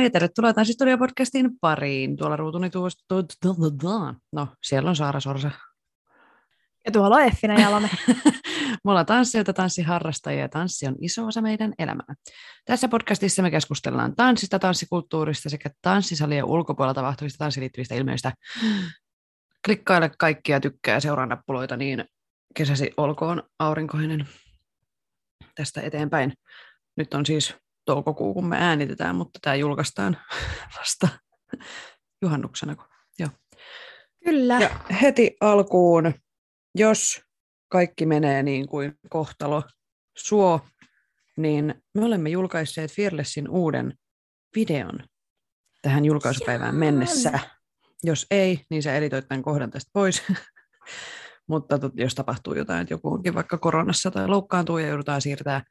Annyeonghaseyo ja tervetuloa Tanssistudio-podcastin pariin. Tuolla ruutuni tuosta... No, siellä on Saara Sorsa. Ja tuolla on Effina Jalonen. Me ollaan tanssijoita, tanssiharrastajia ja tanssi on iso osa meidän elämää. Tässä podcastissa me keskustellaan tanssista, tanssikulttuurista sekä tanssisalien ulkopuolella tapahtuvista tanssiin liittyvistä ilmiöistä. Klikkaile kaikkia tykkää ja seuraa nappuloita, niin kesäsi olkoon aurinkoinen tästä eteenpäin. Nyt on siis toukokuu, kun me äänitetään, mutta tämä julkaistaan vasta juhannuksena. Joo. Kyllä. Ja heti alkuun, jos kaikki menee niin kuin kohtalo suo, niin me olemme julkaisseet Fearlessin uuden videon tähän julkaisupäivään mennessä. Jos ei, niin sä editoit tämän kohdan tästä pois. Mutta jos tapahtuu jotain, että joku onkin vaikka koronassa tai loukkaantuu ja joudutaan siirtää.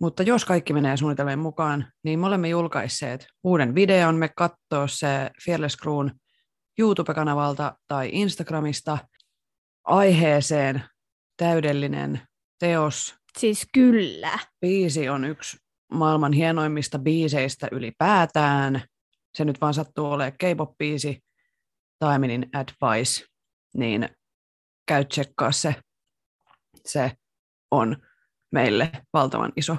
Mutta jos kaikki menee suunnitelmien mukaan, niin me olemme julkaisseet uuden videon. Me katsoo se Fearless Crewn YouTube-kanavalta tai Instagramista aiheeseen täydellinen teos. Siis kyllä. Biisi on yksi maailman hienoimmista biiseistä ylipäätään. Se nyt vaan sattuu olemaan K-pop-biisi, Taiminin Advice, niin käy tsekkaa se. Se on meille valtavan iso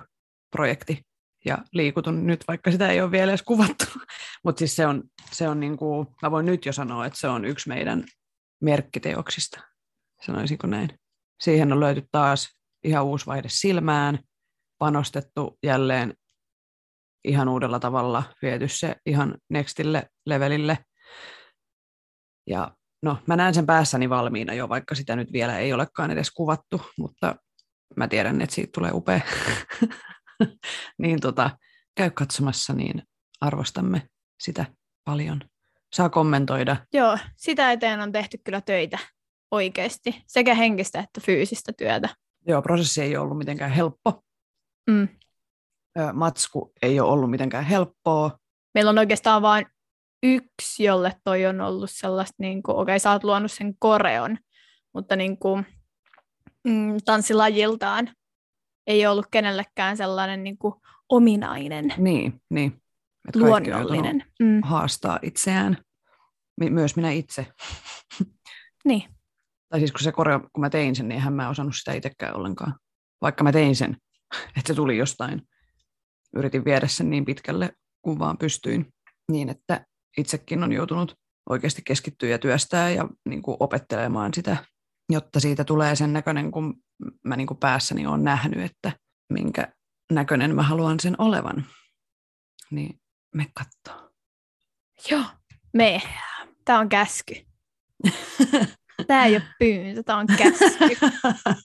projekti ja liikutun nyt, vaikka sitä ei ole vielä edes kuvattu. Mutta siis se on, se on niin kuin, mä voin nyt jo sanoa, että se on yksi meidän merkkiteoksista, sanoisinko näin. Siihen on löyty taas ihan uusi vaihde silmään, panostettu jälleen ihan uudella tavalla, viety se ihan nextille levelille. Ja no, mä näen sen päässäni valmiina jo, vaikka sitä nyt vielä ei olekaan edes kuvattu, mutta mä tiedän, että siitä tulee upea. niin tota, käy katsomassa, niin arvostamme sitä paljon. Saa kommentoida. Joo, sitä eteen on tehty kyllä töitä oikeasti. Sekä henkistä että fyysistä työtä. Joo, prosessi ei ole ollut mitenkään helppo. Mm. Matsku ei ole ollut mitenkään helppoa. Meillä on oikeastaan vain yksi, jolle toi on ollut sellaista, niin kuin, okei, sä oot luonut sen koreon, mutta niin kuin, mm, tanssilajiltaan ei ollut kenellekään sellainen niin kuin, ominainen, Niin, niin. Luonnollinen. Mm. haastaa itseään. Myös minä itse. Niin, Tai siis kun se koreo, kun mä tein sen, niin eihän mä osannut sitä itsekään ollenkaan. Vaikka mä tein sen, että se tuli jostain. Yritin viedä sen niin pitkälle, kun vaan pystyin. Niin, että itsekin on joutunut oikeasti keskittyä ja työstää ja niin kuin opettelemaan sitä, jotta siitä tulee sen näköinen, kun mä niin kuin päässäni olen nähnyt, että minkä näköinen mä haluan sen olevan. Niin me kattoo. joo, me. Tämä on käsky. Tämä ei ole pyyntö, tämä on käsky.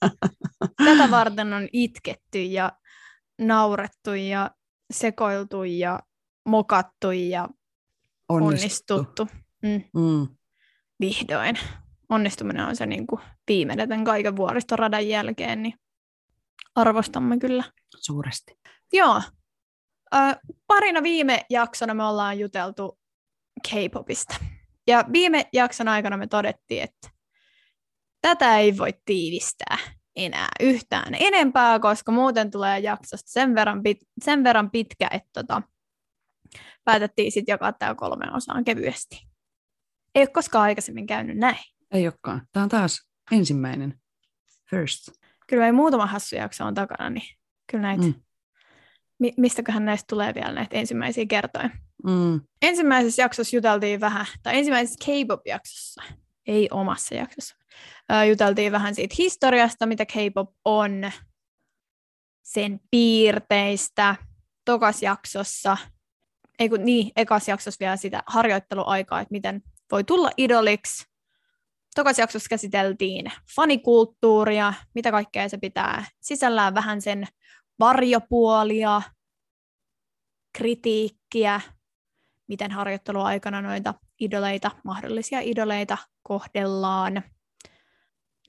Tätä varten on itketty ja naurettu ja sekoiltu ja mokattu ja onnistuttu. Mm, Mm. vihdoin. Onnistuminen on se niin kuin viimeinen tämän kaiken vuoristoradan jälkeen, niin arvostamme kyllä. Suuresti. Joo. Ö, parina viime jaksona me ollaan juteltu K-popista. Ja viime jakson aikana me todettiin, että tätä ei voi tiivistää enää yhtään enempää, koska muuten tulee jaksosta sen verran, pit- sen verran pitkä, että tota, päätettiin sitten jakaa tämä kolmeen osaan kevyesti. Ei ole koskaan aikaisemmin käynyt näin. Ei olekaan. Tämä on taas ensimmäinen. First. Kyllä meillä muutama hassu jakso on takana, niin kyllä näitä, Mm. mi- mistäköhän näistä tulee vielä näitä ensimmäisiä kertoja. Mm. Ensimmäisessä jaksossa juteltiin vähän, tai ensimmäisessä K-pop-jaksossa, ei omassa jaksossa, ää, juteltiin vähän siitä historiasta, mitä K-pop on, sen piirteistä, tokas jaksossa, ei kun niin, ekas jaksossa vielä sitä harjoitteluaikaa, että miten voi tulla idoliksi, Tokas jaksossa käsiteltiin fanikulttuuria, mitä kaikkea se pitää sisällään, vähän sen varjopuolia, kritiikkiä, miten harjoitteluaikana noita idoleita, mahdollisia idoleita kohdellaan,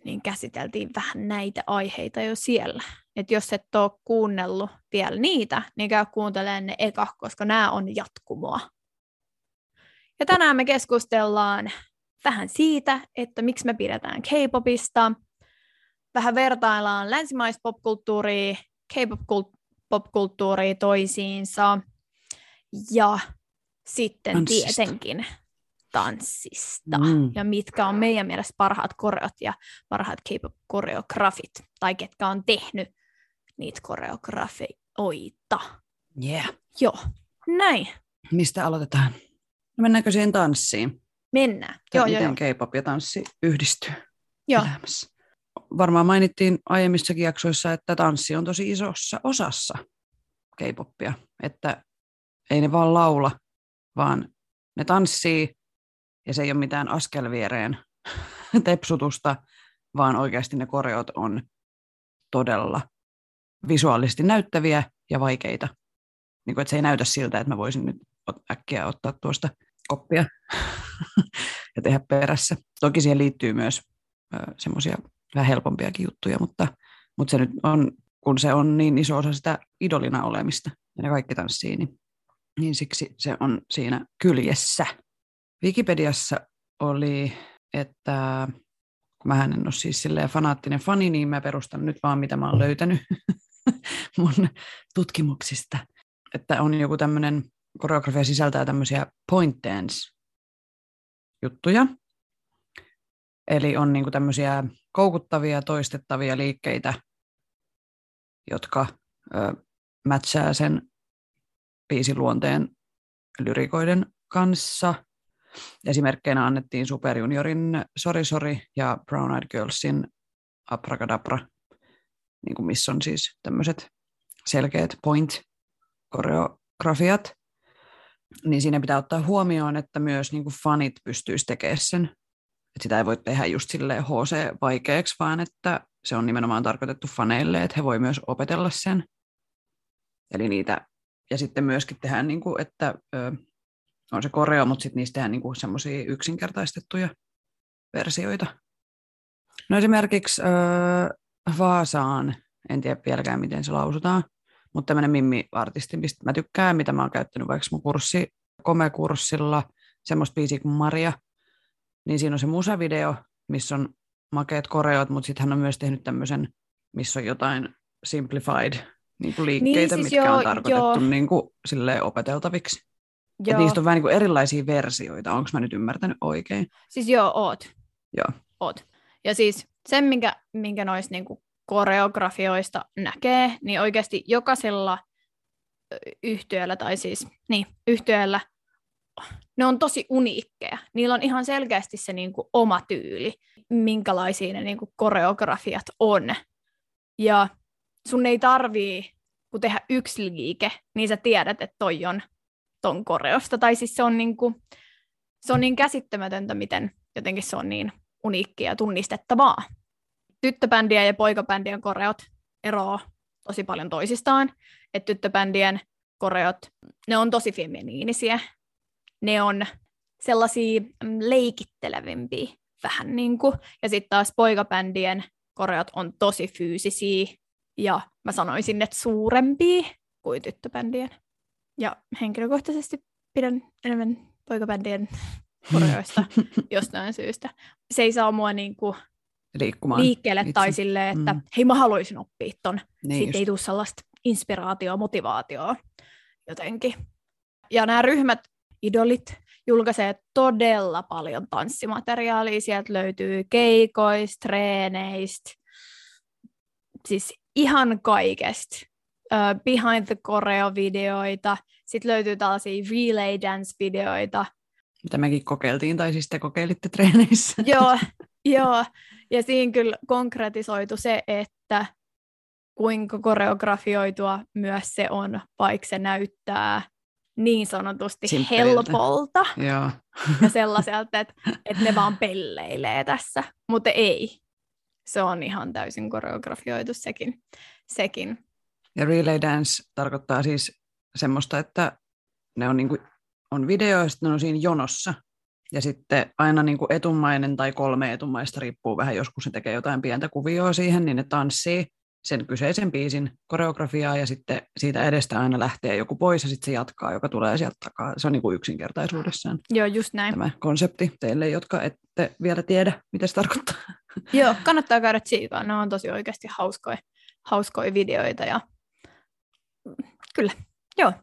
niin käsiteltiin vähän näitä aiheita jo siellä. Et jos et ole kuunnellut vielä niitä, niin käy kuuntelemaan ne eka, koska nämä on jatkumoa. Ja tänään me keskustellaan vähän siitä, että miksi me pidetään K-popista, vähän vertaillaan länsimaista popkulttuuria, K-pop-popkulttuuria toisiinsa, ja sitten Tanssista. tietenkin tanssista. Mm. Ja mitkä on meidän mielestä parhaat koreot ja parhaat K-pop-koreografit, tai ketkä on tehnyt niitä koreografioita. Yeah. Joo, näin. Mistä aloitetaan? No mennäänkö siihen tanssiin? Mennään. Tai joo, miten joo. K-pop ja tanssi yhdistyy joo. elämässä? Varmaan mainittiin aiemmissakin jaksoissa, että tanssi on tosi isossa osassa K-popia. Että ei ne vaan laula, vaan ne tanssii ja se ei ole mitään askelviereen tepsutusta, vaan oikeasti ne koreot on todella visuaalisesti näyttäviä ja vaikeita. Niin kuin, että se ei näytä siltä, että mä voisin nyt äkkiä ottaa tuosta koppia ja tehdä perässä. Toki siihen liittyy myös semmoisia vähän helpompiakin juttuja, mutta, mutta se nyt on, kun se on niin iso osa sitä idolina olemista ja ne kaikki tanssii, niin niin siksi se on siinä kyljessä. Wikipediassa oli, että mä en ole siis silleen fanaattinen fani, niin mä perustan nyt vaan, mitä mä oon löytänyt mun tutkimuksista. Että on joku tämmöinen, koreografia sisältää tämmöisiä point dance juttuja. Eli on niinku tämmöisiä koukuttavia, toistettavia liikkeitä, jotka ö, matchaa sen biisiluonteen lyrikoiden kanssa. Esimerkkeinä annettiin Super Juniorin Sorry Sorry ja Brown Eyed Girlsin Abracadabra, niin missä on siis tämmöiset selkeät point-koreografiat. Niin siinä pitää ottaa huomioon, että myös niin kuin fanit pystyisi tekemään sen. Et sitä ei voi tehdä just silleen HC vaikeaksi, vaan että se on nimenomaan tarkoitettu faneille, että he voi myös opetella sen. Eli niitä ja sitten myöskin tehdään, niin kuin, että ö, on se koreo, mutta sitten niistä tehdään niin semmoisia yksinkertaistettuja versioita. No esimerkiksi ö, Vaasaan, en tiedä vieläkään miten se lausutaan, mutta tämmöinen Mimmi-artisti, mistä mä tykkään, mitä mä oon käyttänyt vaikka mun kurssi, komekurssilla, semmoista biisiä kuin Maria, niin siinä on se musavideo, missä on makeat koreot, mutta sitten hän on myös tehnyt tämmöisen, missä on jotain simplified niin kuin liikkeitä, niin, siis mitkä joo, on tarkoitettu niin kuin, silleen opeteltaviksi. Joo. niistä on vähän niin kuin erilaisia versioita, onko mä nyt ymmärtänyt oikein? Siis joo, oot. Joo. Oot. Ja siis sen, minkä, minkä noista niin kuin koreografioista näkee, niin oikeasti jokaisella yhtiöllä, tai siis niin, yhtiöllä, ne on tosi uniikkeja. Niillä on ihan selkeästi se niin kuin oma tyyli, minkälaisia ne niin kuin koreografiat on. Ja sun ei tarvii kun tehdä yksi liike, niin sä tiedät, että toi on ton koreosta. Tai siis se on, niin kuin, se on niin käsittämätöntä, miten jotenkin se on niin uniikkia ja tunnistettavaa. Tyttöbändien ja poikabändien koreot eroaa tosi paljon toisistaan. Että tyttöbändien koreot, ne on tosi feminiinisiä. Ne on sellaisia mm, leikittelevämpiä vähän niin kuin. Ja sitten taas poikabändien koreot on tosi fyysisiä, ja mä sanoisin, että suurempia kuin tyttöbändien. Ja henkilökohtaisesti pidän enemmän poikabändien koreoista jostain syystä. Se ei saa mua niinku Liikkumaan liikkeelle itse. tai silleen, että mm. hei mä haluaisin oppia ton. Niin Sitten just. ei tule sellaista inspiraatioa, motivaatioa jotenkin. Ja nämä ryhmät, idolit, julkaisee todella paljon tanssimateriaalia. Sieltä löytyy keikoista, treeneistä, siis ihan kaikesta. Uh, behind the choreo-videoita, sitten löytyy tällaisia relay dance-videoita. Mitä mekin kokeiltiin, tai siis te kokeilitte treeneissä. joo, joo, ja siinä kyllä konkretisoitu se, että kuinka koreografioitua myös se on, vaikka se näyttää niin sanotusti Simppeliltä. helpolta Joo. ja sellaiselta, että, että ne vaan pelleilee tässä, mutta ei. Se on ihan täysin koreografioitu sekin. sekin. Ja relay dance tarkoittaa siis semmoista, että ne on, niin kuin, on video ja sitten ne on siinä jonossa. Ja sitten aina niin kuin etumainen tai kolme etumaista riippuu vähän, joskus ne tekee jotain pientä kuvioa siihen, niin ne tanssii sen kyseisen biisin koreografiaa ja sitten siitä edestä aina lähtee joku pois ja sitten se jatkaa, joka tulee sieltä takaa. Se on niin kuin yksinkertaisuudessaan Joo, just näin. tämä konsepti teille, jotka ette vielä tiedä, mitä se tarkoittaa. Joo, kannattaa käydä tsiikaa. Ne on tosi oikeasti hauskoja, hauskoja videoita. Ja... Kyllä, joo.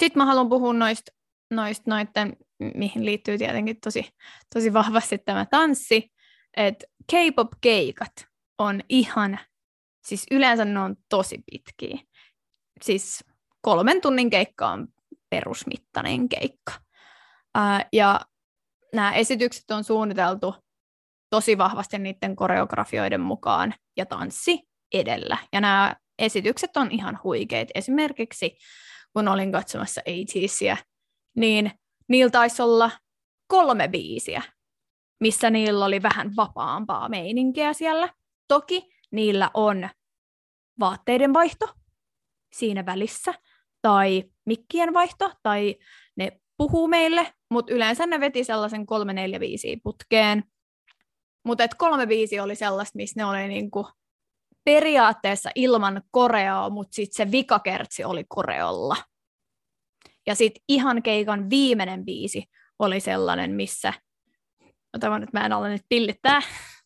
Sitten mä haluan puhua noista, noist, noitten, mihin liittyy tietenkin tosi, tosi vahvasti tämä tanssi, että K-pop-keikat on ihan, siis yleensä ne on tosi pitkiä. Siis kolmen tunnin keikka on perusmittainen keikka. Ää, ja nämä esitykset on suunniteltu tosi vahvasti niiden koreografioiden mukaan ja tanssi edellä. Ja nämä esitykset on ihan huikeita. Esimerkiksi kun olin katsomassa 80 niin niillä taisi olla kolme biisiä, missä niillä oli vähän vapaampaa meininkiä siellä. Toki niillä on vaatteiden vaihto siinä välissä, tai mikkien vaihto, tai ne puhuu meille, mutta yleensä ne veti sellaisen kolme, neljä, viisiä putkeen. Mutta kolme viisi oli sellaista, missä ne oli niinku periaatteessa ilman koreoa, mutta sitten se vikakertsi oli koreolla. Ja sitten ihan keikan viimeinen biisi oli sellainen, missä, otan nyt mä en ole nyt pillittää,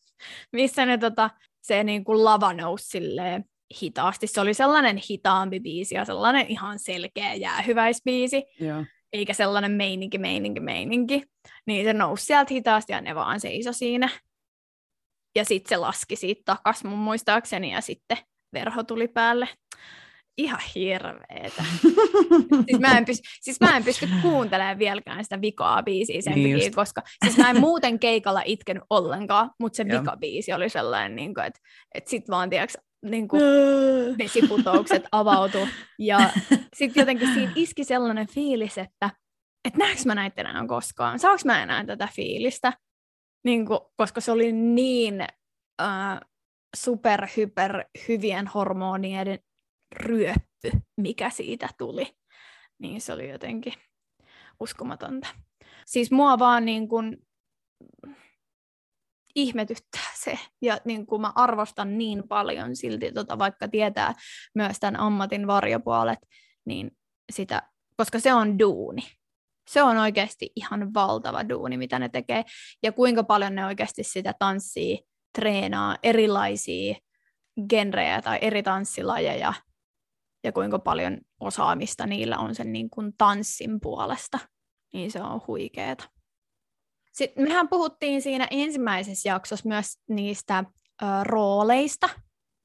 missä ne tota, se niinku lava nousi silleen hitaasti. Se oli sellainen hitaampi biisi ja sellainen ihan selkeä jäähyväisbiisi, Joo. eikä sellainen meininki, meininki, meininki. Niin se nousi sieltä hitaasti ja ne vaan seiso siinä. Ja sitten se laski siitä takas mun muistaakseni ja sitten verho tuli päälle. Ihan hirveetä. siis, mä en pysty, siis mä en pysty kuuntelemaan vieläkään sitä vikaa biisiä sen Niin takia, just. koska siis mä en muuten keikalla itkenyt ollenkaan, mutta se Joo. vikabiisi oli sellainen, niin kuin, että, että sit vaan, tiedätkö, niin kuin vesiputoukset avautu. Ja sitten jotenkin siinä iski sellainen fiilis, että et näekö mä näitä enää koskaan? Saanko mä enää tätä fiilistä? Niin kuin, koska se oli niin äh, super, hyper, hyvien hormonien ryöppy, mikä siitä tuli. Niin se oli jotenkin uskomatonta. Siis mua vaan niin kuin ihmetyttää se, ja niin kuin mä arvostan niin paljon silti, tota, vaikka tietää myös tämän ammatin varjopuolet, niin sitä, koska se on duuni. Se on oikeasti ihan valtava duuni, mitä ne tekee, ja kuinka paljon ne oikeasti sitä tanssia, treenaa erilaisia genrejä tai eri tanssilajeja, ja kuinka paljon osaamista niillä on sen niin kuin tanssin puolesta, niin se on huikeeta. Sitten mehän puhuttiin siinä ensimmäisessä jaksossa myös niistä ö, rooleista,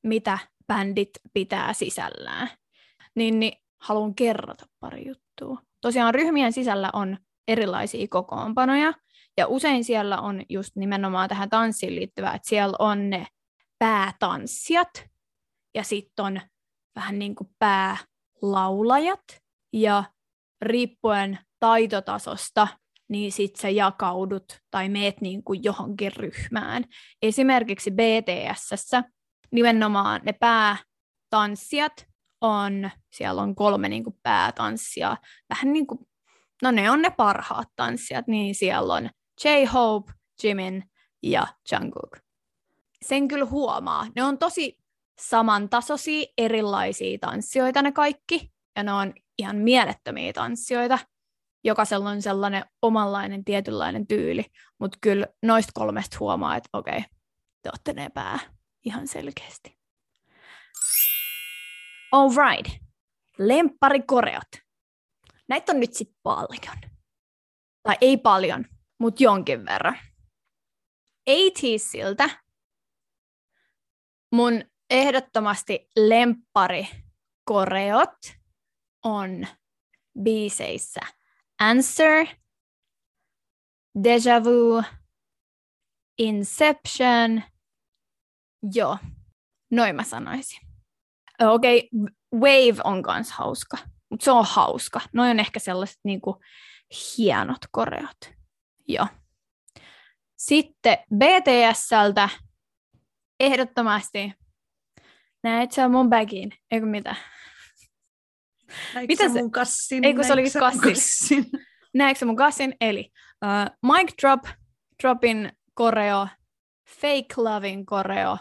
mitä bändit pitää sisällään. Niin, niin haluan kerrota pari juttua. Tosiaan ryhmien sisällä on erilaisia kokoonpanoja, ja usein siellä on just nimenomaan tähän tanssiin liittyvää, että siellä on ne päätanssijat, ja sitten on vähän niin kuin päälaulajat, ja riippuen taitotasosta, niin sit sä jakaudut tai meet niin kuin johonkin ryhmään. Esimerkiksi BTSssä nimenomaan ne päätanssijat on, siellä on kolme niin kuin päätanssia, vähän niin kuin, no ne on ne parhaat tanssijat, niin siellä on J-Hope, Jimin ja Jungkook. Sen kyllä huomaa. Ne on tosi samantasoisia, erilaisia tanssijoita ne kaikki, ja ne on ihan mielettömiä tanssijoita. Jokaisella on sellainen omanlainen tietynlainen tyyli, mutta kyllä noista kolmesta huomaa, että okei, te olette ne pää ihan selkeästi. All right. Lempparikoreot. Näitä on nyt sitten paljon. Tai ei paljon, mutta jonkin verran. 80siltä mun ehdottomasti lemppari koreot on biiseissä Answer, Deja Vu, Inception, joo, noin mä sanoisin. Okei, okay, Wave on kans hauska. Mutta se on hauska. Noin on ehkä sellaiset niinku hienot koreot. Joo. Sitten BTSltä ehdottomasti näet sä mun bagin, eikö mitä? Mitä se? mun kassin? Eikö se olikin kassin? kassin? Näetkö mun kassin? Eli uh, Mike Drop, Dropin koreo, Fake Lovin koreo,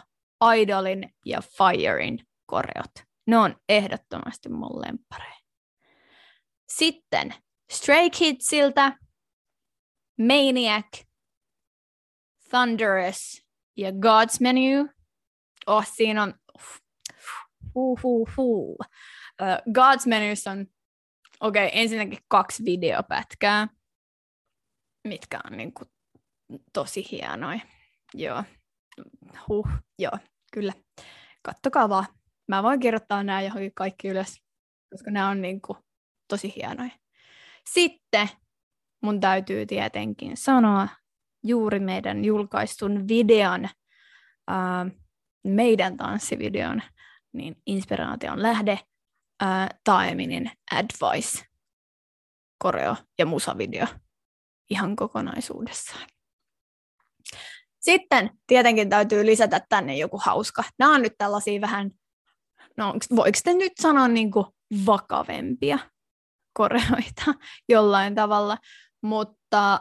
Idolin ja Firein koreot. Ne on ehdottomasti mun lemppareja. Sitten Stray Kidsiltä Maniac, Thunderous ja God's Menu. Oh, siinä on... Uh, uh, uh. Uh, God's Menus on okei, okay, ensinnäkin kaksi videopätkää, mitkä on niin kuin tosi hienoja. Joo. Huh, joo, kyllä. Kattokaa vaan. Mä voin kirjoittaa nämä johonkin kaikki ylös, koska nämä on niin kuin tosi hienoja. Sitten mun täytyy tietenkin sanoa juuri meidän julkaistun videon, ää, meidän tanssivideon, niin inspiraation lähde, ää, Taeminin Advice, koreo ja musavideo ihan kokonaisuudessaan. Sitten tietenkin täytyy lisätä tänne joku hauska. Nämä on nyt tällaisia vähän, no voiko te nyt sanoa niin kuin vakavempia koreoita jollain tavalla, mutta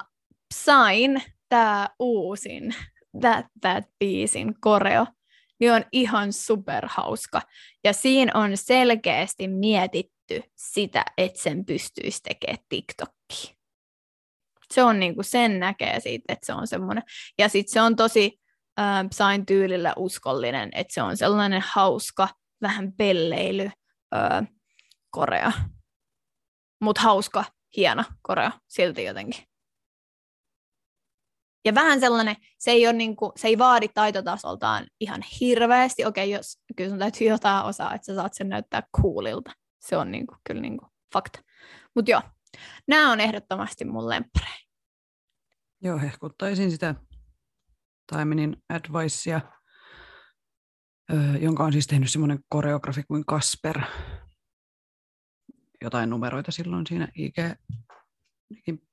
sain tämä uusin That That biisin koreo, niin on ihan superhauska. Ja siinä on selkeästi mietitty sitä, että sen pystyisi tekemään TikTokkiin. Se on niinku, sen näkee siitä, että se on semmoinen. Ja sitten se on tosi äh, sain tyylillä uskollinen, että se on sellainen hauska, vähän pelleily äh, korea. Mutta hauska, hieno korea silti jotenkin. Ja vähän sellainen, se ei, ole niin kuin, se ei vaadi taitotasoltaan ihan hirveästi. Okei, jos kyllä sun täytyy jotain osaa, että sä saat sen näyttää coolilta. Se on niin kuin, kyllä niin kuin fakta. Mutta joo, nämä on ehdottomasti mun lemppärejä. Joo, hehkuttaisin sitä Taiminin advicea, jonka on siis tehnyt semmoinen koreografi kuin Kasper. Jotain numeroita silloin siinä IG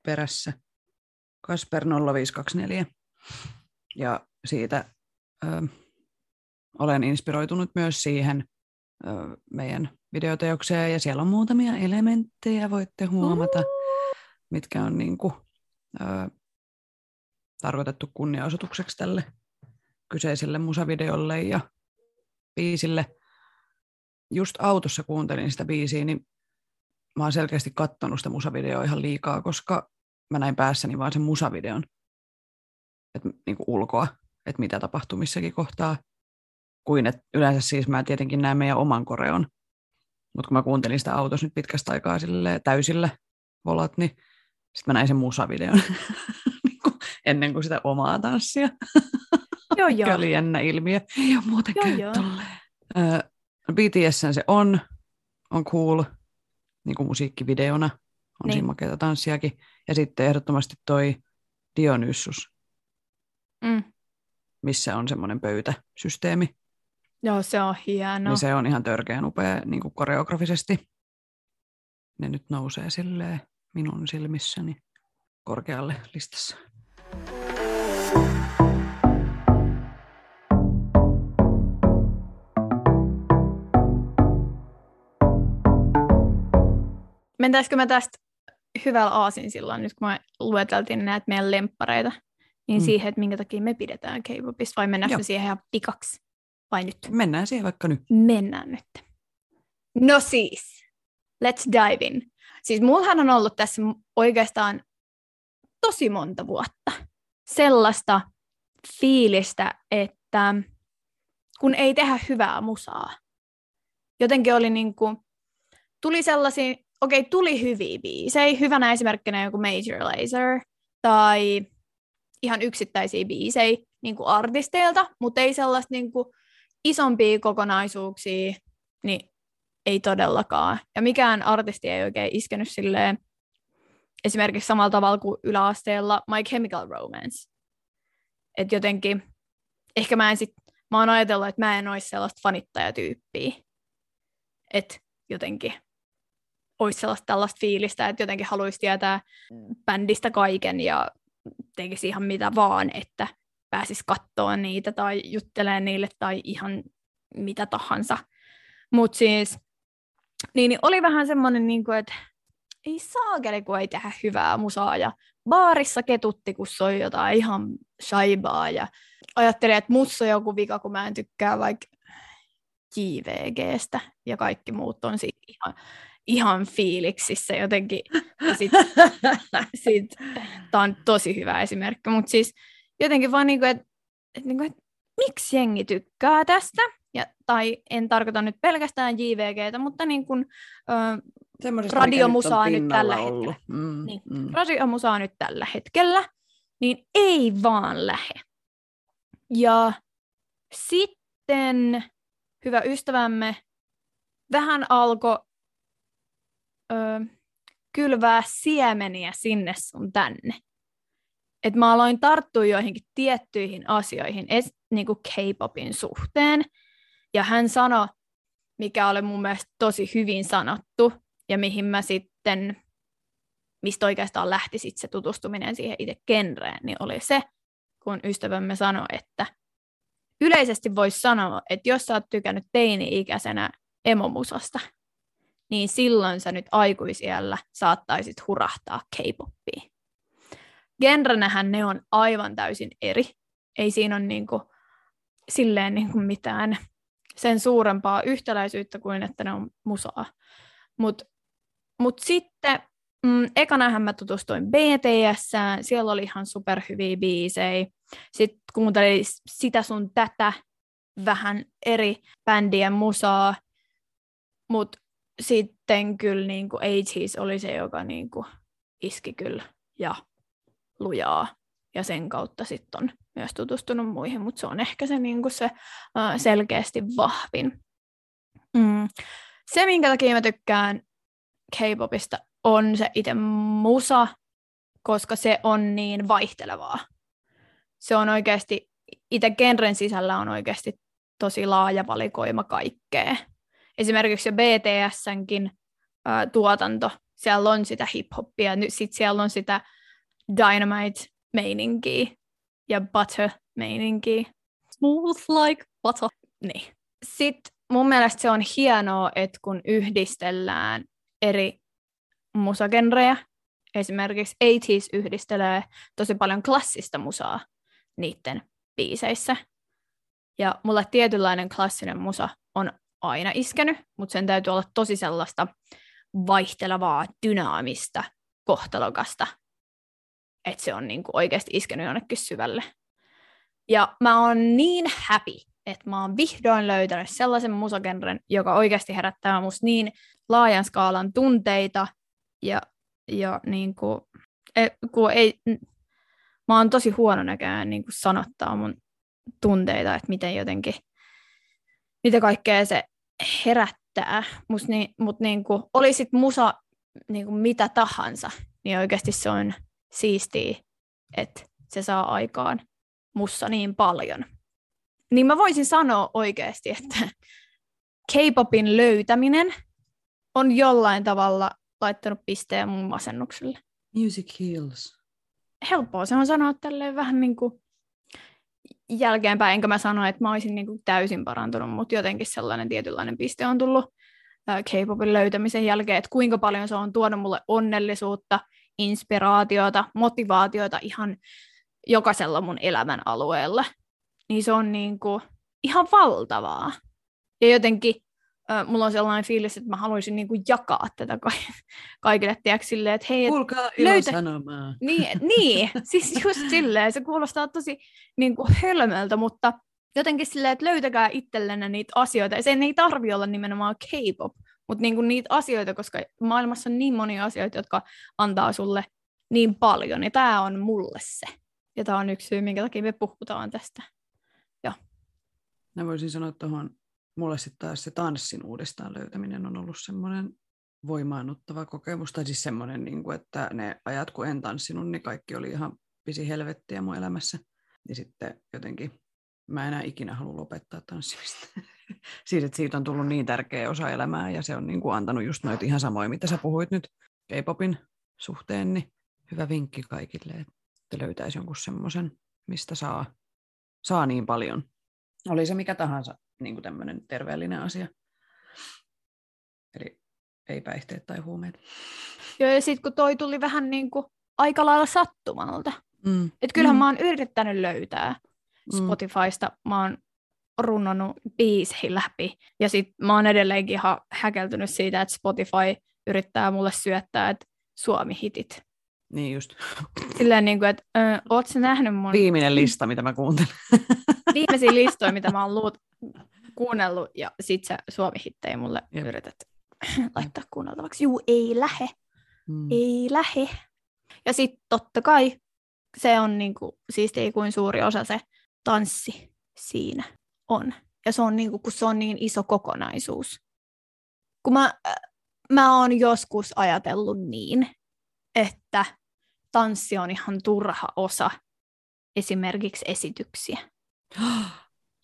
perässä. Kasper 0524. Ja siitä ö, olen inspiroitunut myös siihen ö, meidän videoteokseen, ja siellä on muutamia elementtejä, voitte huomata, mitkä on niin kuin, ö, tarkoitettu kunniaosoitukseksi tälle kyseiselle musavideolle ja biisille. Just autossa kuuntelin sitä biisiä, niin mä oon selkeästi kattonut sitä musavideoa ihan liikaa, koska mä näin päässäni vaan sen musavideon, että niin kuin ulkoa, että mitä tapahtuu missäkin kohtaa, kuin että yleensä siis mä tietenkin näen meidän oman koreon, mutta kun mä kuuntelin sitä autossa nyt pitkästä aikaa täysillä volat, niin sitten mä näin sen musavideon niin ennen kuin sitä omaa tanssia. Joo, joo. oli jännä ilmiö. Ei ole muuten joo, joo. BTS se on, on cool, niin kuin musiikkivideona. On niin. siinä makeita tanssiakin. Ja sitten ehdottomasti toi Dionysus, mm. missä on semmoinen pöytäsysteemi. Joo, se on hieno. Niin se on ihan törkeän upea niin kuin koreografisesti. Ne nyt nousee silleen minun silmissäni korkealle listassa. Mentäisikö me tästä hyvällä aasin silloin, nyt kun me lueteltiin näitä meidän lemppareita, niin mm. siihen, että minkä takia me pidetään K-popista, vai mennäänkö siihen ihan pikaksi? Vai nyt? Mennään siihen vaikka nyt. Mennään nyt. No siis, let's dive in. Siis mullahan on ollut tässä oikeastaan tosi monta vuotta sellaista fiilistä, että kun ei tehdä hyvää musaa. Jotenkin oli niin kuin, tuli sellaisia okei, okay, tuli hyviä biisejä. Hyvänä esimerkkinä joku Major Lazer tai ihan yksittäisiä biisejä niin kuin artisteilta, mutta ei sellaista niin kuin isompia kokonaisuuksia, niin ei todellakaan. Ja mikään artisti ei oikein iskenyt silleen esimerkiksi samalla tavalla kuin yläasteella My Chemical Romance. Että jotenkin, ehkä mä en sit, mä oon ajatellut, että mä en olisi sellaista fanittajatyyppiä. Että jotenkin olisi sellaista tällaista fiilistä, että jotenkin haluaisi tietää bändistä kaiken ja tekisi ihan mitä vaan, että pääsisi katsoa niitä tai juttelee niille tai ihan mitä tahansa. Mutta siis, niin, niin oli vähän semmoinen, niin kuin, että ei saakeli, kun ei tehdä hyvää musaa. Ja baarissa ketutti, kun soi jotain ihan shaibaa. Ja ajattelin, että mussa on joku vika, kun mä en tykkää vaikka JVGstä. Ja kaikki muut on siitä ihan, ihan fiiliksissä jotenkin. sit, sit, tää on tosi hyvä esimerkki. Mutta siis jotenkin vaan niin kuin, että et, niin kuin, et, miksi jengi tykkää tästä? Ja, tai en tarkoita nyt pelkästään JVGtä, mutta niin kuin, ö, radiomusaa nyt, nyt tällä ollut. hetkellä. Mm, niin, mm. Radiomusaa nyt tällä hetkellä, niin ei vaan lähe. Ja sitten hyvä ystävämme vähän alkoi kylvää siemeniä sinne sun tänne. Et mä aloin tarttua joihinkin tiettyihin asioihin, es, niin kuin K-popin suhteen. Ja hän sanoi, mikä oli mun mielestä tosi hyvin sanottu, ja mihin mä sitten, mistä oikeastaan lähti sit se tutustuminen siihen itse genreen, niin oli se, kun ystävämme sanoi, että yleisesti voisi sanoa, että jos sä oot tykännyt teini-ikäisenä emomusasta, niin silloin sä nyt aikuisiellä saattaisit hurahtaa K-poppiin. Genrenähän ne on aivan täysin eri. Ei siinä ole niinku, silleen niinku mitään sen suurempaa yhtäläisyyttä kuin että ne on musaa. Mutta mut sitten mm, ekanahan mä tutustuin BTS, siellä oli ihan superhyviä biisejä. Sitten kuuntelin sitä sun tätä vähän eri bändien musaa, mutta sitten kyllä niin kuin 80 oli se, joka niin kuin iski kyllä ja lujaa. Ja sen kautta sitten on myös tutustunut muihin, mutta se on ehkä se, niin kuin se uh, selkeästi vahvin. Mm. Se, minkä takia mä tykkään K-popista, on se itse musa, koska se on niin vaihtelevaa. Se on oikeasti, itse genren sisällä on oikeasti tosi laaja valikoima kaikkea esimerkiksi jo BTSnkin ää, tuotanto, siellä on sitä hip-hoppia, nyt sit siellä on sitä Dynamite-meininkiä ja Butter-meininkiä. Smooth like butter. Niin. Sitten mun mielestä se on hienoa, että kun yhdistellään eri musagenrejä, esimerkiksi 80s yhdistelee tosi paljon klassista musaa niiden biiseissä. Ja mulle tietynlainen klassinen musa on aina iskenyt, mutta sen täytyy olla tosi sellaista vaihtelevaa, dynaamista, kohtalokasta, että se on niinku oikeasti iskenyt jonnekin syvälle. Ja mä oon niin happy, että mä oon vihdoin löytänyt sellaisen musagenren, joka oikeasti herättää musta niin laajan skaalan tunteita ja, ja niinku, e, kun ei, mä oon tosi huono näköjään niin sanottaa mun tunteita, että miten jotenkin, mitä kaikkea se herättää, mutta niin, mut niinku, olisit musa niinku mitä tahansa, niin oikeasti se on siistiä, että se saa aikaan mussa niin paljon. Niin mä voisin sanoa oikeasti, että K-popin löytäminen on jollain tavalla laittanut pisteen mun masennukselle. Music heals. Helppoa se on sanoa tälleen vähän niin kuin jälkeenpäin, enkä mä sano, että mä olisin niin kuin täysin parantunut, mutta jotenkin sellainen tietynlainen piste on tullut K-popin löytämisen jälkeen, että kuinka paljon se on tuonut mulle onnellisuutta, inspiraatiota, motivaatiota ihan jokaisella mun elämän alueella. Niin se on niin kuin ihan valtavaa. Ja jotenkin mulla on sellainen fiilis, että mä haluaisin niinku jakaa tätä ka- kaikille, tiedätkö, silleen, että hei, Kuulkaa löytä... sanomaa. Niin, niin, siis just silleen, se kuulostaa tosi niinku hölmöltä, mutta jotenkin silleen, että löytäkää itsellenne niitä asioita, ja sen ei tarvi olla nimenomaan K-pop, mutta niinku niitä asioita, koska maailmassa on niin monia asioita, jotka antaa sulle niin paljon, ja tämä on mulle se. Ja tämä on yksi syy, minkä takia me puhutaan tästä. Joo. Mä voisin sanoa tuohon mulle sitten taas se tanssin uudestaan löytäminen on ollut semmoinen voimaannuttava kokemus, tai siis semmoinen, niin kuin, että ne ajat, kun en tanssinut, niin kaikki oli ihan pisi helvettiä mun elämässä. Ja sitten jotenkin mä enää ikinä halua lopettaa tanssimista. siis, että siitä on tullut niin tärkeä osa elämää ja se on niin kuin antanut just noita ihan samoja, mitä sä puhuit nyt K-popin suhteen, niin hyvä vinkki kaikille, että löytäisi jonkun semmoisen, mistä saa, saa niin paljon. Oli se mikä tahansa niin kuin tämmöinen terveellinen asia. Eli ei päihteet tai huumeet. Joo, ja sitten kun toi tuli vähän niin kuin aika lailla sattumalta. Mm. Että kyllähän Mm. mä oon yrittänyt löytää Mm. Spotifysta. Mä oon runnonut biisejä läpi. Ja sit mä oon edelleenkin ihan häkeltynyt siitä, että Spotify yrittää mulle syöttää, että Suomi-hitit. Niin just. Silleen niin kuin, että ö, oot sä nähnyt mun Viimeinen lista, mitä mä kuuntelen. viimeisiä listoja, mitä mä oon luut, kuunnellut, ja sit sä Suomi-hittejä mulle Jep. yrität laittaa kuunneltavaksi. Juu, ei lähe, Mm. ei lähe. Ja sitten totta kai se on niinku siistiä kuin suuri osa se tanssi siinä on. Ja se on niinku, kun se on niin iso kokonaisuus. Kun mä, äh, mä oon joskus ajatellut niin, että tanssi on ihan turha osa esimerkiksi esityksiä.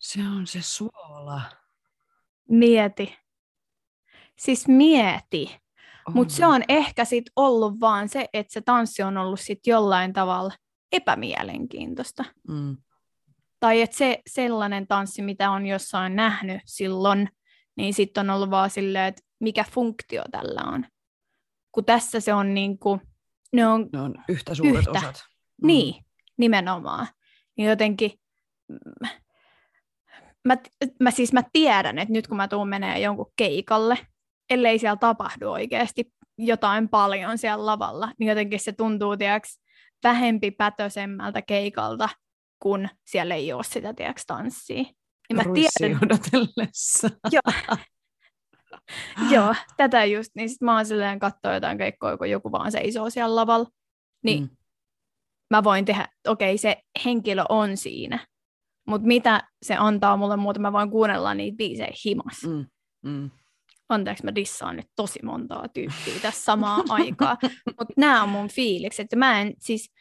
Se on se suola. Mieti. Siis mieti. Mutta se On. ehkä sit ollut vaan se, että se tanssi on ollut sit jollain tavalla epämielenkiintoista. Mm. Tai että se sellainen tanssi, mitä on jossain nähnyt silloin, niin sitten on ollut vaan silleen, että mikä funktio tällä on. Kun tässä se on niinku, ne on, Ne on yhtä suuret Yhtä. osat. Mm. niin, nimenomaan. Niin jotenkin, mm, mä, mä siis mä tiedän, että nyt kun mä tuun menee jonkun keikalle, ellei siellä tapahdu oikeasti jotain paljon siellä lavalla, niin jotenkin se tuntuu, tiiäks, vähempi pätösemmältä keikalta, kun siellä ei ole sitä, tiiäks, tanssia. Niin mä tiedän, odotellessa. joo, tätä just, niin sit mä oon silleen katsoa jotain keikkoa, kun joku vaan seisoo siellä lavalla, niin Mm. mä voin tehdä, okei, se henkilö on siinä, mutta mitä se antaa mulle muuta, mä voin kuunnella niitä biisejä himas. Mm. Mm. Anteeksi, mä dissaan nyt tosi montaa tyyppiä tässä samaan aikaa, mutta nämä on mun fiilikset, ja mä en siis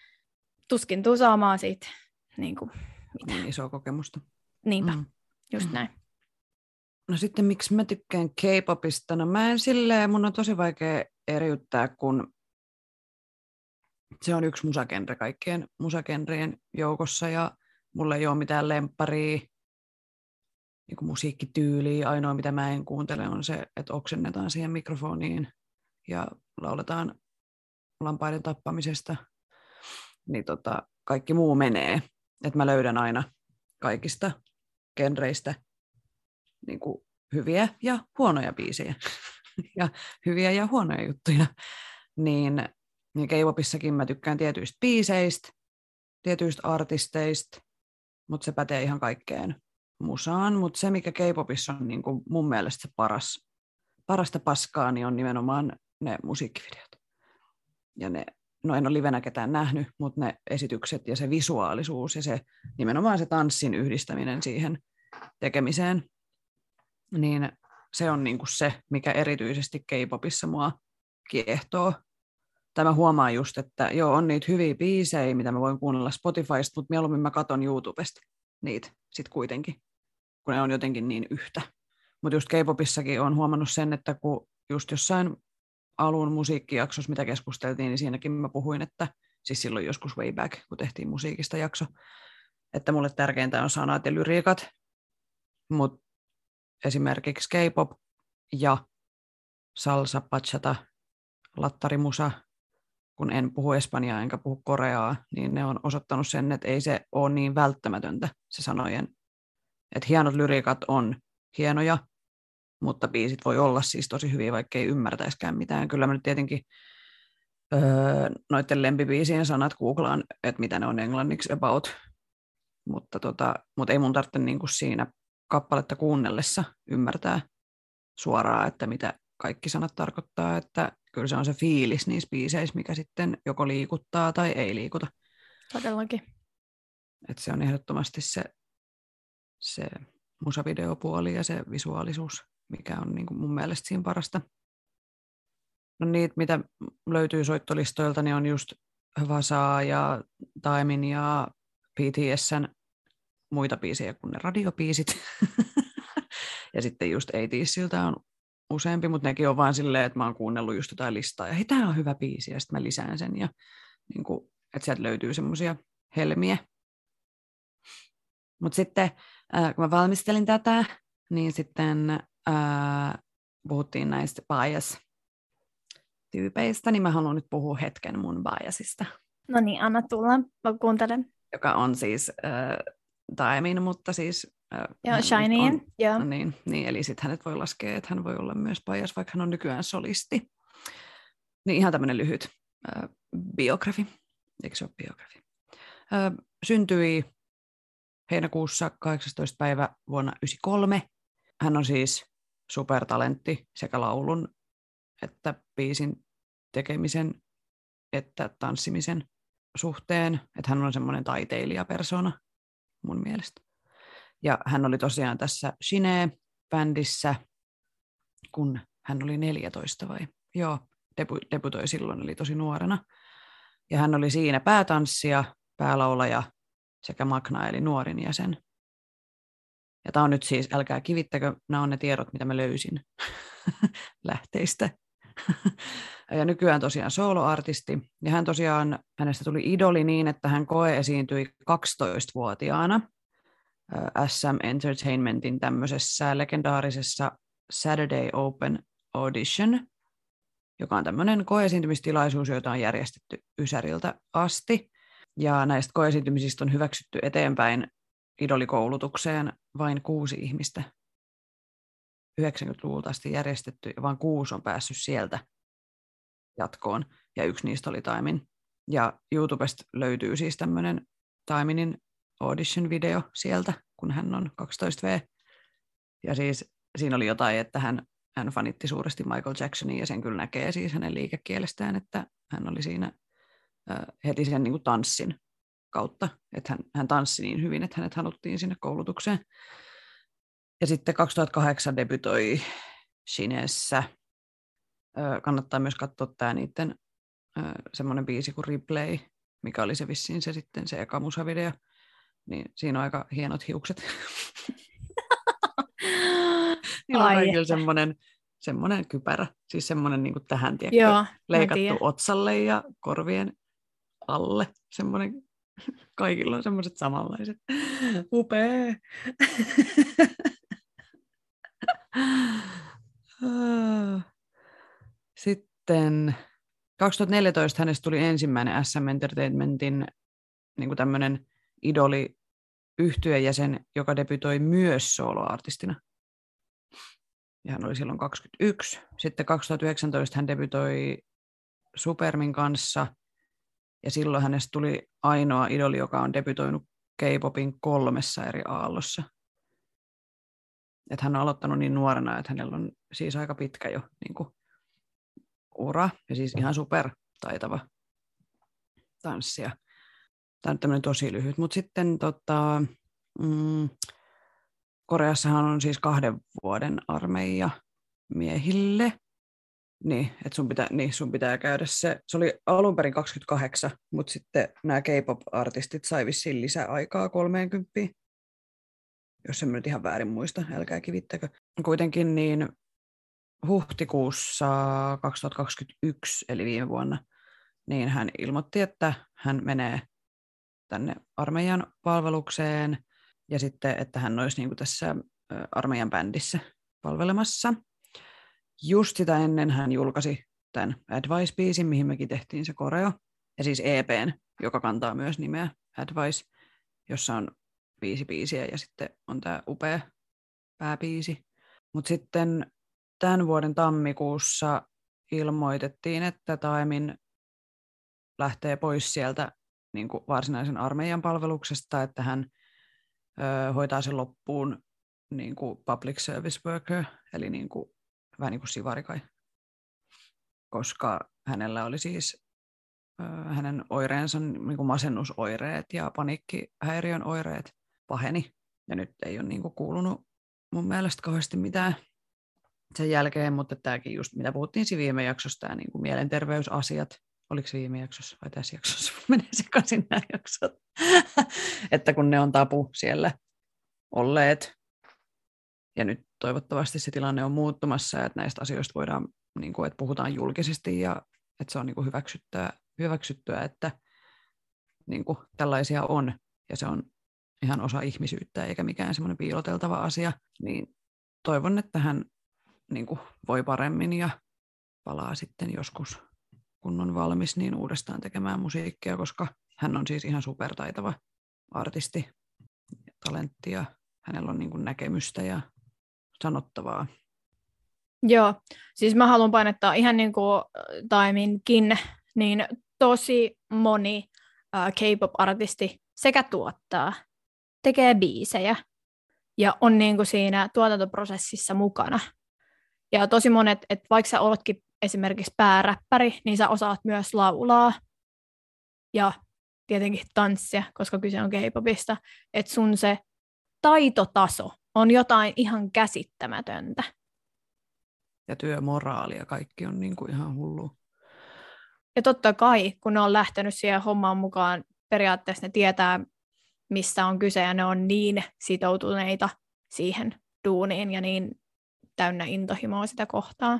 tuskin tuu saamaan siitä, niin kuin, mitä, Niin isoa kokemusta. niinpä, Mm. just Mm. näin. No sitten miksi mä tykkään K-popista? No mä en silleen, mun on tosi vaikea eriyttää, kun se on yksi musagenre kaikkien musagenrien joukossa ja mulla ei ole mitään lempparia niin musiikkityyliä. Ainoa mitä mä en kuuntele on se, että oksennetaan siihen mikrofoniin ja lauletaan lampaiden tappamisesta. Niin tota, kaikki muu menee. Että mä löydän aina kaikista genreistä niin kuin hyviä ja huonoja biisejä ja hyviä ja huonoja juttuja, niin, niin mä tykkään tietyistä biiseistä, tietyistä artisteista, mutta se pätee ihan kaikkeen musaan, mutta se mikä K-popissa on niin kuin mun mielestä se paras, parasta paskaa, niin on nimenomaan ne musiikkivideot. Ja ne, no en ole livenä ketään nähnyt, mutta ne esitykset ja se visuaalisuus ja se nimenomaan se tanssin yhdistäminen siihen tekemiseen, niin se on niinku se, mikä erityisesti K-popissa mua kiehtoo. Tämä huomaa just, että joo, on niitä hyviä biisejä, mitä mä voin kuunnella Spotifysta, mutta mieluummin mä katon YouTubesta niitä sit kuitenkin, kun ne on jotenkin niin yhtä. Mutta just K-popissakin on huomannut sen, että kun just jossain alun musiikkijaksossa, mitä keskusteltiin, niin siinäkin mä puhuin, että siis silloin joskus way back, kun tehtiin musiikista jakso, että mulle tärkeintä on sanat ja lyriikat, mutta esimerkiksi K-pop ja salsa, bachata, lattarimusa, kun en puhu espanjaa enkä puhu koreaa, niin ne on osoittanut sen, että ei se ole niin välttämätöntä se sanojen. Että hienot lyriikat on hienoja, mutta biisit voi olla siis tosi hyviä, vaikka ei ymmärtäiskään mitään. Kyllä mä nyt tietenkin öö, noiden lempibiisien sanat googlaan, että mitä ne on englanniksi about, mutta, tota, mutta ei mun tarvitse niinku siinä kappaletta kuunnellessa ymmärtää suoraan, että mitä kaikki sanat tarkoittaa, että kyllä se on se fiilis niissä biiseissä, mikä sitten joko liikuttaa tai ei liikuta. Todellakin. Että se on ehdottomasti se, se musavideopuoli ja se visuaalisuus, mikä on niin kuin mun mielestä siinä parasta. No niitä, mitä löytyy soittolistoilta, niin on just Vasaa ja Taimin ja BTSn muita biisejä kuin ne radiobiisit. Ja sitten just Eightisiltä on useampi, mutta nekin on vaan silleen, että mä oon kuunnellut just jotain listaa, ja hei, tää on hyvä biisi, ja sitten mä lisään sen, ja niin kuin, että sieltä löytyy semmoisia helmiä. Mutta sitten, äh, kun mä valmistelin tätä, niin sitten äh, puhuttiin näistä bias-tyypeistä, niin mä haluan nyt puhua hetken mun biasista. No niin, anna tulla, mä kuuntelen. Joka on siis äh, Daimin, mutta siis... Äh, joo, Shinyin, joo. No niin, niin, eli sitten hänet voi laskea, että hän voi olla myös bias, vaikka hän on nykyään solisti. Niin ihan tämmöinen lyhyt äh, biografi, eikö se ole biografi? Äh, syntyi heinäkuussa 18. päivä vuonna 1993. Hän on siis supertalentti sekä laulun että biisin tekemisen että tanssimisen suhteen, että hän on semmoinen taiteilijapersona mun mielestä. Ja hän oli tosiaan tässä Shine-bändissä, kun hän oli 14 vai? Joo, debu- debutoi silloin, eli tosi nuorena. Ja hän oli siinä päätanssija, päälaulaja sekä Magna, eli nuorin jäsen. Ja tämä on nyt siis, älkää kivittäkö, nämä on ne tiedot, mitä mä löysin lähteistä. ja nykyään tosiaan soloartisti. Ja hän tosiaan, hänestä tuli idoli niin, että hän koe esiintyi 12-vuotiaana SM Entertainmentin tämmöisessä legendaarisessa Saturday Open Audition, joka on tämmöinen koeesiintymistilaisuus, jota on järjestetty Ysäriltä asti. Ja näistä koeesiintymisistä on hyväksytty eteenpäin idolikoulutukseen vain kuusi ihmistä. 90-luvulta asti järjestetty ja vain kuusi on päässyt sieltä jatkoon. Ja yksi niistä oli Taimin. Ja YouTubesta löytyy siis tämmöinen Taiminin audition-video sieltä, kun hän on 12V. Ja siis siinä oli jotain, että hän, hän fanitti suuresti Michael Jacksonia ja sen kyllä näkee siis hänen liikekielestään, että hän oli siinä äh, heti sen niin kuin tanssin kautta, että hän, hän tanssi niin hyvin, että hänet haluttiin sinne koulutukseen. Ja sitten 2008 debytoi Shineessä. Kannattaa myös katsoa tämä niiden semmoinen biisi kuin Replay, mikä oli se vissiin se sitten se eka musavideo. Niin siinä on aika hienot hiukset. Niillä on kaikilla semmoinen, semmoinen kypärä, siis semmoinen niin tähän tiedätkö, Joo, leikattu otsalle ja korvien alle, semmoinen Kaikilla on semmoiset samanlaiset. Upea. Sitten 2014 hänestä tuli ensimmäinen SM Entertainmentin niin tämmöinen idoli yhtyejäsen, joka debytoi myös soloartistina. Ja hän oli silloin 21. Sitten 2019 hän debytoi Supermin kanssa – ja silloin hänestä tuli ainoa idoli, joka on debytoinut K-popin kolmessa eri aallossa. Että hän on aloittanut niin nuorena, että hänellä on siis aika pitkä jo niin kuin, ura ja siis ihan super taitava tanssia. Tämä on tämmöinen tosi lyhyt. Mutta sitten tota, mm, Koreassahan on siis kahden vuoden armeija miehille. Niin, että sun pitää, niin, sun pitää käydä se. Se oli alun perin 28, mutta sitten nämä K-pop-artistit sai vissiin lisää aikaa 30. Jos en nyt ihan väärin muista, älkää kivittäkö. Kuitenkin niin huhtikuussa 2021, eli viime vuonna, niin hän ilmoitti, että hän menee tänne armeijan palvelukseen ja sitten, että hän olisi niin kuin tässä armeijan bändissä palvelemassa – just sitä ennen hän julkaisi tämän Advice-biisin, mihin mekin tehtiin se koreo, ja siis EPn, joka kantaa myös nimeä Advice, jossa on viisi biisiä ja sitten on tämä upea pääbiisi. Mutta sitten tämän vuoden tammikuussa ilmoitettiin, että Taimin lähtee pois sieltä niin kuin varsinaisen armeijan palveluksesta, että hän ö, hoitaa sen loppuun niin kuin public service worker, eli niin kuin vähän niin kuin Sivari kai. Koska hänellä oli siis hänen oireensa, niin kuin masennusoireet ja paniikkihäiriön oireet paheni. Ja nyt ei ole niin kuin kuulunut mun mielestä kauheasti mitään sen jälkeen, mutta tämäkin just, mitä puhuttiin viime jaksossa, tämä niin kuin mielenterveysasiat, oliko se viime jaksossa vai tässä jaksossa, menee sekaisin nämä jaksot, että kun ne on tapu siellä olleet. Ja nyt toivottavasti se tilanne on muuttumassa että näistä asioista voidaan, niin kuin, että puhutaan julkisesti ja että se on niin kuin hyväksyttyä, hyväksyttyä, että niin kuin, tällaisia on. Ja se on ihan osa ihmisyyttä eikä mikään semmoinen piiloteltava asia, niin toivon, että hän niin kuin, voi paremmin ja palaa sitten joskus, kun on valmis, niin uudestaan tekemään musiikkia, koska hän on siis ihan supertaitava artisti, talentti ja hänellä on niin kuin näkemystä ja sanottavaa. Joo, siis mä haluan painottaa ihan niin kuin Taiminkin, niin tosi moni uh, K-pop-artisti sekä tuottaa, tekee biisejä ja on niin kuin siinä tuotantoprosessissa mukana. Ja tosi monet, että vaikka sä oletkin esimerkiksi pääräppäri, niin sä osaat myös laulaa ja tietenkin tanssia, koska kyse on K-popista, että sun se taitotaso on jotain ihan käsittämätöntä. Ja työmoraali ja kaikki on niin kuin ihan hullu. Ja totta kai, kun ne on lähtenyt siihen hommaan mukaan, periaatteessa ne tietää, mistä on kyse, ja ne on niin sitoutuneita siihen duuniin ja niin täynnä intohimoa sitä kohtaa.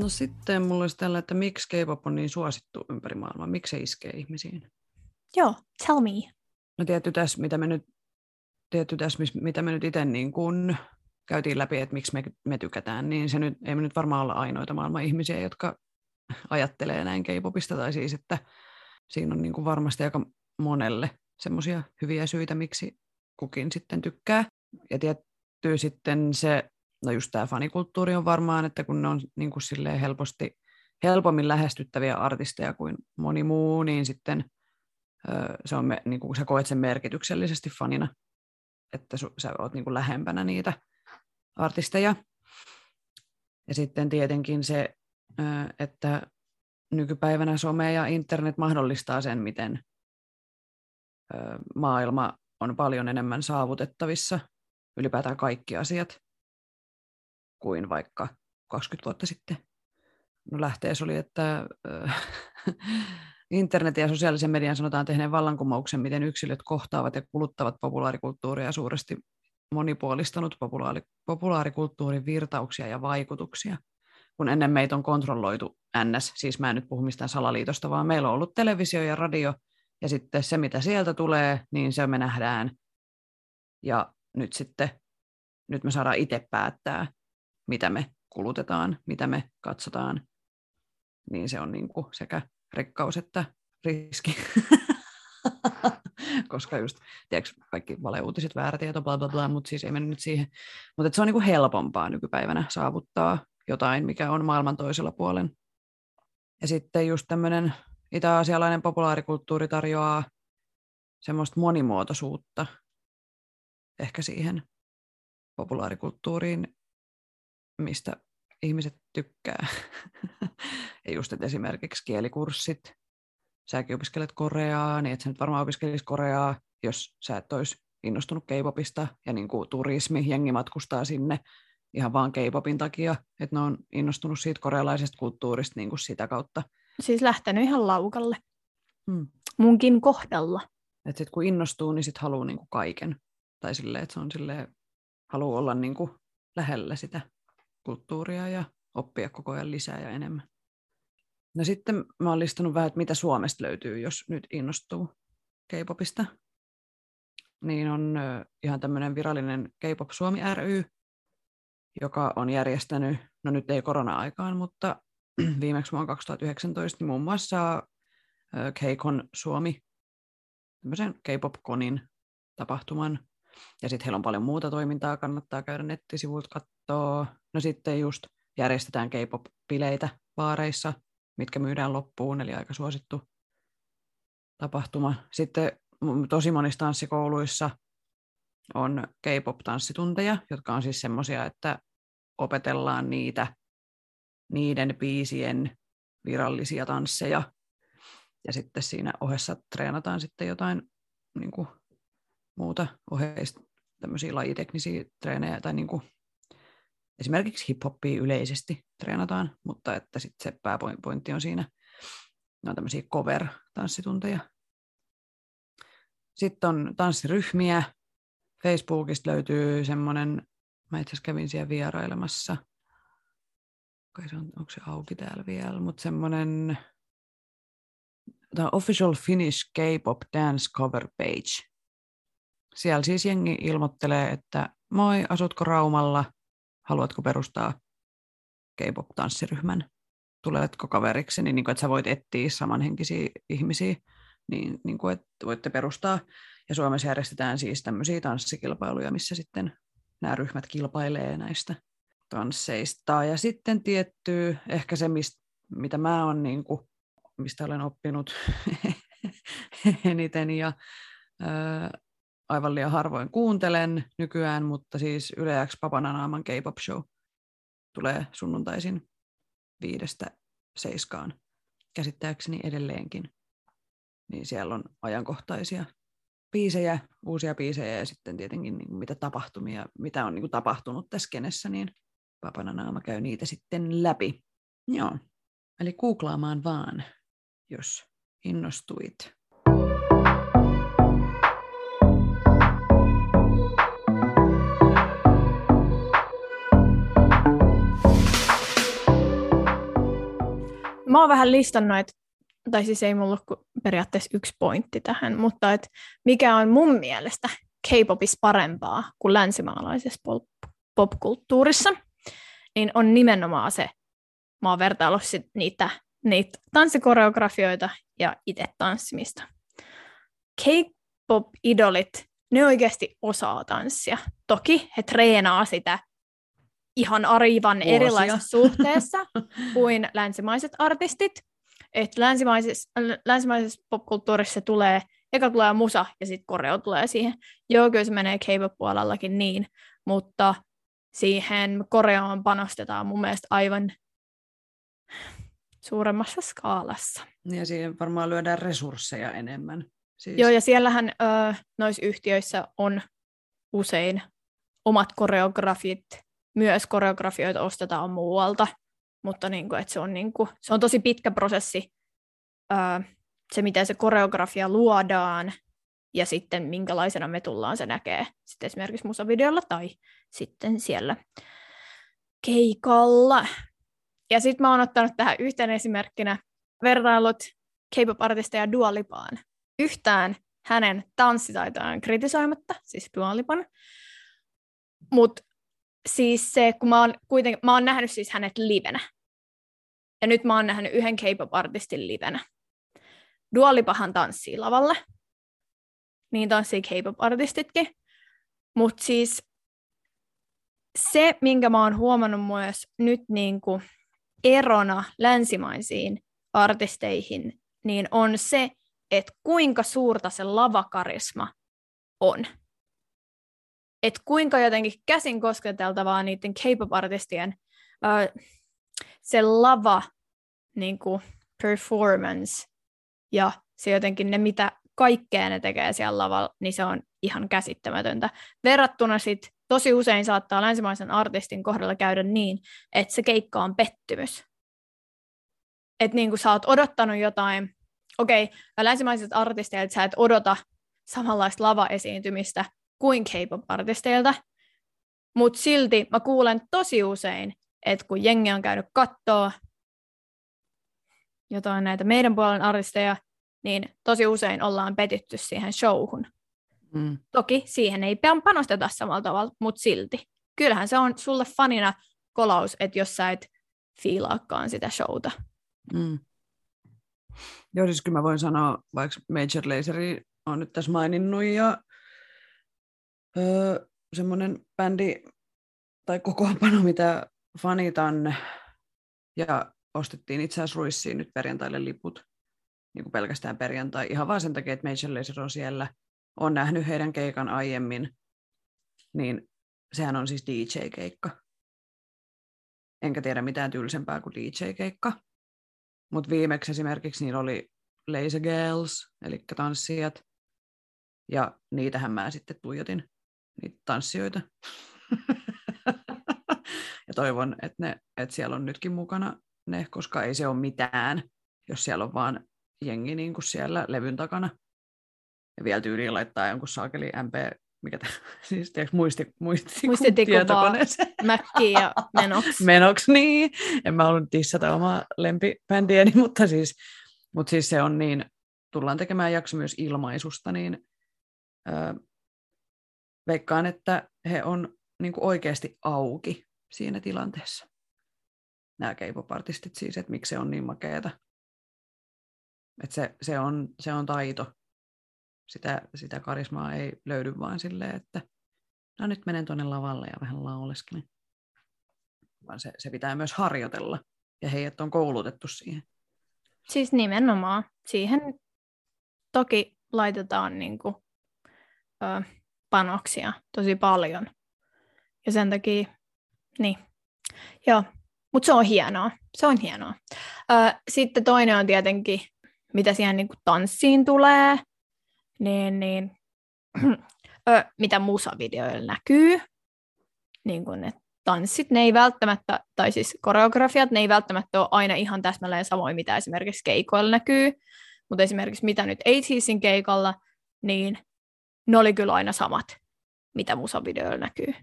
No sitten mulla olisi tällä, että miksi K-pop on niin suosittu ympäri maailmaa? Miksi se iskee ihmisiin? Joo, tell me. No tietty tässä, mitä me nyt, tietty tässä, mitä me nyt itse niin kun käytiin läpi, että miksi me, me tykätään, niin se nyt, ei me nyt varmaan olla ainoita maailman ihmisiä, jotka ajattelee näin K-popista, tai siis, että siinä on niin kuin varmasti aika monelle semmoisia hyviä syitä, miksi kukin sitten tykkää. Ja tietty sitten se no just tämä fanikulttuuri on varmaan, että kun ne on niin kuin silleen helposti, helpommin lähestyttäviä artisteja kuin moni muu, niin sitten se on, niin kuin, sä koet sen merkityksellisesti fanina, että su, sä oot niin kuin lähempänä niitä artisteja. Ja sitten tietenkin se, että nykypäivänä some ja internet mahdollistaa sen, miten maailma on paljon enemmän saavutettavissa, ylipäätään kaikki asiat kuin vaikka 20 vuotta sitten. No lähteessä oli, että internetin ja sosiaalisen median sanotaan tehneen vallankumouksen, miten yksilöt kohtaavat ja kuluttavat populaarikulttuuria suuresti monipuolistanut populaari, populaarikulttuurin virtauksia ja vaikutuksia. Kun ennen meitä on kontrolloitu NS, siis mä en nyt puhu mistään salaliitosta, vaan meillä on ollut televisio ja radio, ja sitten se, mitä sieltä tulee, niin se me nähdään. Ja nyt sitten, nyt me saadaan itse päättää, mitä me kulutetaan, mitä me katsotaan, niin se on niin kuin sekä rikkaus että riski. Koska just, tiedätkö, kaikki valeuutiset, väärä bla bla bla, mutta siis ei mennä nyt siihen. Mutta se on niin kuin helpompaa nykypäivänä saavuttaa jotain, mikä on maailman toisella puolen. Ja sitten just tämmöinen itä-asialainen populaarikulttuuri tarjoaa semmoista monimuotoisuutta ehkä siihen populaarikulttuuriin, mistä ihmiset tykkää. ja just, että esimerkiksi kielikurssit, säkin opiskelet koreaa, niin et sä nyt varmaan opiskelisi koreaa, jos sä et olisi innostunut K-popista, ja niin kuin turismi, jengi matkustaa sinne ihan vaan K-popin takia, että ne on innostunut siitä korealaisesta kulttuurista niin kuin sitä kautta. Siis lähtenyt ihan laukalle. Hmm. Munkin kohdalla. Että sitten kun innostuu, niin sitten haluaa niin kuin kaiken. Tai silleen, että se on silleen, haluaa olla niin kuin lähellä sitä kulttuuria ja oppia koko ajan lisää ja enemmän. No sitten mä oon listannut vähän, että mitä Suomesta löytyy, jos nyt innostuu K-popista. Niin on ihan tämmöinen virallinen K-pop Suomi ry, joka on järjestänyt, no nyt ei korona-aikaan, mutta viimeksi vuonna 2019, niin muun muassa K-Con Suomi, tämmöisen K-pop-konin tapahtuman. Ja sitten heillä on paljon muuta toimintaa, kannattaa käydä nettisivuilta katsoa. No sitten just järjestetään K-pop-bileitä baareissa, mitkä myydään loppuun, eli aika suosittu tapahtuma. Sitten tosi monissa tanssikouluissa on K-pop-tanssitunteja, jotka on siis semmoisia, että opetellaan niitä, niiden biisien virallisia tansseja. Ja sitten siinä ohessa treenataan sitten jotain niin kuin, muuta oheista tämmöisiä lajiteknisiä treenejä tai niin kuin, esimerkiksi hip-hoppia yleisesti treenataan, mutta että sitten se pääpointti on siinä, ne on tämmöisiä cover-tanssitunteja. Sitten on tanssiryhmiä. Facebookista löytyy semmoinen, mä itse asiassa kävin siellä vierailemassa, Kai se on, onko se auki täällä vielä, mutta semmoinen Official Finnish K-pop dance cover page. Siellä siis jengi ilmoittelee, että moi, asutko Raumalla, haluatko perustaa K-pop-tanssiryhmän, tuletko kaveriksi, niin, niin kuin, että sä voit etsiä samanhenkisiä ihmisiä, niin, niin kuin, että voitte perustaa. Ja Suomessa järjestetään siis tämmöisiä tanssikilpailuja, missä sitten nämä ryhmät kilpailee näistä tansseista. Ja sitten tietty, ehkä se, mistä, mitä mä oon, niin kuin, mistä olen oppinut eniten ja aivan liian harvoin kuuntelen nykyään, mutta siis Yle X Papananaaman K-pop show tulee sunnuntaisin viidestä seiskaan käsittääkseni edelleenkin. Niin siellä on ajankohtaisia biisejä, uusia biisejä ja sitten tietenkin niin mitä tapahtumia, mitä on niin tapahtunut tässä kenessä, niin Papananaama käy niitä sitten läpi. Joo, eli googlaamaan vaan, jos innostuit. Mä oon vähän listannut, että, tai siis ei mulla ole periaatteessa yksi pointti tähän, mutta että mikä on mun mielestä K-popissa parempaa kuin länsimaalaisessa pop- popkulttuurissa, niin on nimenomaan se, mä oon vertaillut sit niitä, niitä tanssikoreografioita ja itse tanssimista. K-pop-idolit, ne oikeasti osaa tanssia. Toki he treenaa sitä ihan aivan erilaisessa suhteessa kuin länsimaiset artistit. Et länsimaisessa, länsimaisessa popkulttuurissa tulee, eka tulee musa ja sitten koreo tulee siihen. Joo, kyllä se menee K-pop-puolellakin niin, mutta siihen koreoon panostetaan mun mielestä aivan suuremmassa skaalassa. Ja siihen varmaan lyödään resursseja enemmän. Siis... Joo, ja siellähän ö, noissa yhtiöissä on usein omat koreografit, myös koreografioita ostetaan muualta, mutta niin kuin, että se, on niin kuin, se on tosi pitkä prosessi, ö, se miten se koreografia luodaan ja sitten minkälaisena me tullaan se näkee sitten esimerkiksi musavideolla tai sitten siellä keikalla. Ja sitten mä oon ottanut tähän yhten esimerkkinä vertailut K-pop-artisteja Dualipaan. Yhtään hänen tanssitaitojaan kritisoimatta, siis Dualipan. Mutta siis se, kun mä oon, kuitenkin, mä oon nähnyt siis hänet livenä. Ja nyt mä oon nähnyt yhden K-pop-artistin livenä. Dualipahan tanssii lavalle. Niin tanssii K-pop-artistitkin. Mutta siis se, minkä mä oon huomannut myös nyt niin kuin erona länsimaisiin artisteihin, niin on se, että kuinka suurta se lavakarisma on. Että kuinka jotenkin käsin kosketeltavaa niiden K-pop-artistien uh, se lava niin kuin performance ja se jotenkin ne, mitä kaikkea ne tekee siellä lavalla, niin se on ihan käsittämätöntä. Verrattuna sitten tosi usein saattaa länsimaisen artistin kohdalla käydä niin, että se keikka on pettymys. Että niin kuin sä oot odottanut jotain, okei, okay, länsimaiset artisteilta sä et odota samanlaista lava-esiintymistä kuin K-pop-artisteilta, mutta silti mä kuulen tosi usein, että kun jengi on käynyt kattoo jotain näitä meidän puolen artisteja, niin tosi usein ollaan petitty siihen showhun. Mm. Toki siihen ei panosteta samalla tavalla, mutta silti. Kyllähän se on sulle fanina kolaus, että jos sä et fiilaakaan sitä showta. Mm. Joo, siis kyllä mä voin sanoa, vaikka Major Laseri on nyt tässä maininnut ja öö, semmoinen bändi tai kokoonpano, mitä fanitan ja ostettiin itse asiassa Ruissiin nyt perjantaille liput, niin kuin pelkästään perjantai, ihan vaan sen takia, että Major Lazer on siellä – on nähnyt heidän keikan aiemmin niin sehän on siis DJ-keikka. Enkä tiedä mitään tylsempää kuin DJ-keikka. Mutta viimeksi esimerkiksi niillä oli Lazy Girls, eli tanssijat, ja niitähän mä sitten tuijotin, niitä tanssijoita. ja toivon, että, ne, että siellä on nytkin mukana ne, koska ei se ole mitään, jos siellä on vaan jengi niin kuin siellä levyn takana. Ja vielä tyyliin laittaa jonkun saakeli MP, mikä tämä, siis tiedätkö, muisti, muisti, Muistitikupaa, Mäkki ja Menox. Menox, niin. En mä ollut dissata omaa lempibändiäni, mutta siis, mutta siis se on niin, tullaan tekemään jakso myös ilmaisusta, niin veikkaan, että he on niin kuin oikeasti auki siinä tilanteessa. Nämä keipopartistit siis, että miksi se on niin makeeta. Että se, se, on, se on taito. Sitä, sitä karismaa ei löydy vaan silleen, että no nyt menen tuonne lavalle ja vähän lauleskelen. Vaan se, se pitää myös harjoitella. Ja heidät on koulutettu siihen. Siis nimenomaan. Siihen toki laitetaan niin kuin, ö, panoksia tosi paljon. Ja sen takia, niin, joo, mutta se on hienoa. Se on hienoa. Ö, sitten toinen on tietenkin, mitä siihen niin tanssiin tulee, niin, niin ö, mitä musavideoilla näkyy. Niin kuin ne tanssit, ne ei välttämättä, tai siis koreografiat, ne ei välttämättä ole aina ihan täsmälleen samoin, mitä esimerkiksi keikoilla näkyy. Mutta esimerkiksi mitä nyt ATCin keikalla, niin ne oli kyllä aina samat, mitä musavideoilla näkyy.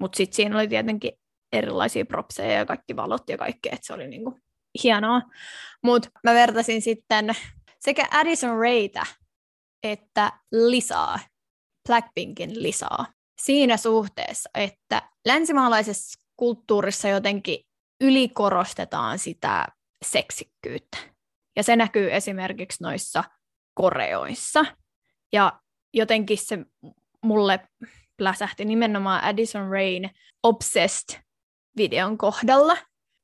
Mutta sitten siinä oli tietenkin erilaisia propseja ja kaikki valot ja kaikkea, että se oli niinku hienoa. Mutta mä vertasin sitten sekä Addison Raytä että Lisaa, Blackpinkin Lisaa, siinä suhteessa, että länsimaalaisessa kulttuurissa jotenkin ylikorostetaan sitä seksikkyyttä. Ja se näkyy esimerkiksi noissa koreoissa. Ja jotenkin se mulle pläsähti nimenomaan Addison Rain Obsessed videon kohdalla.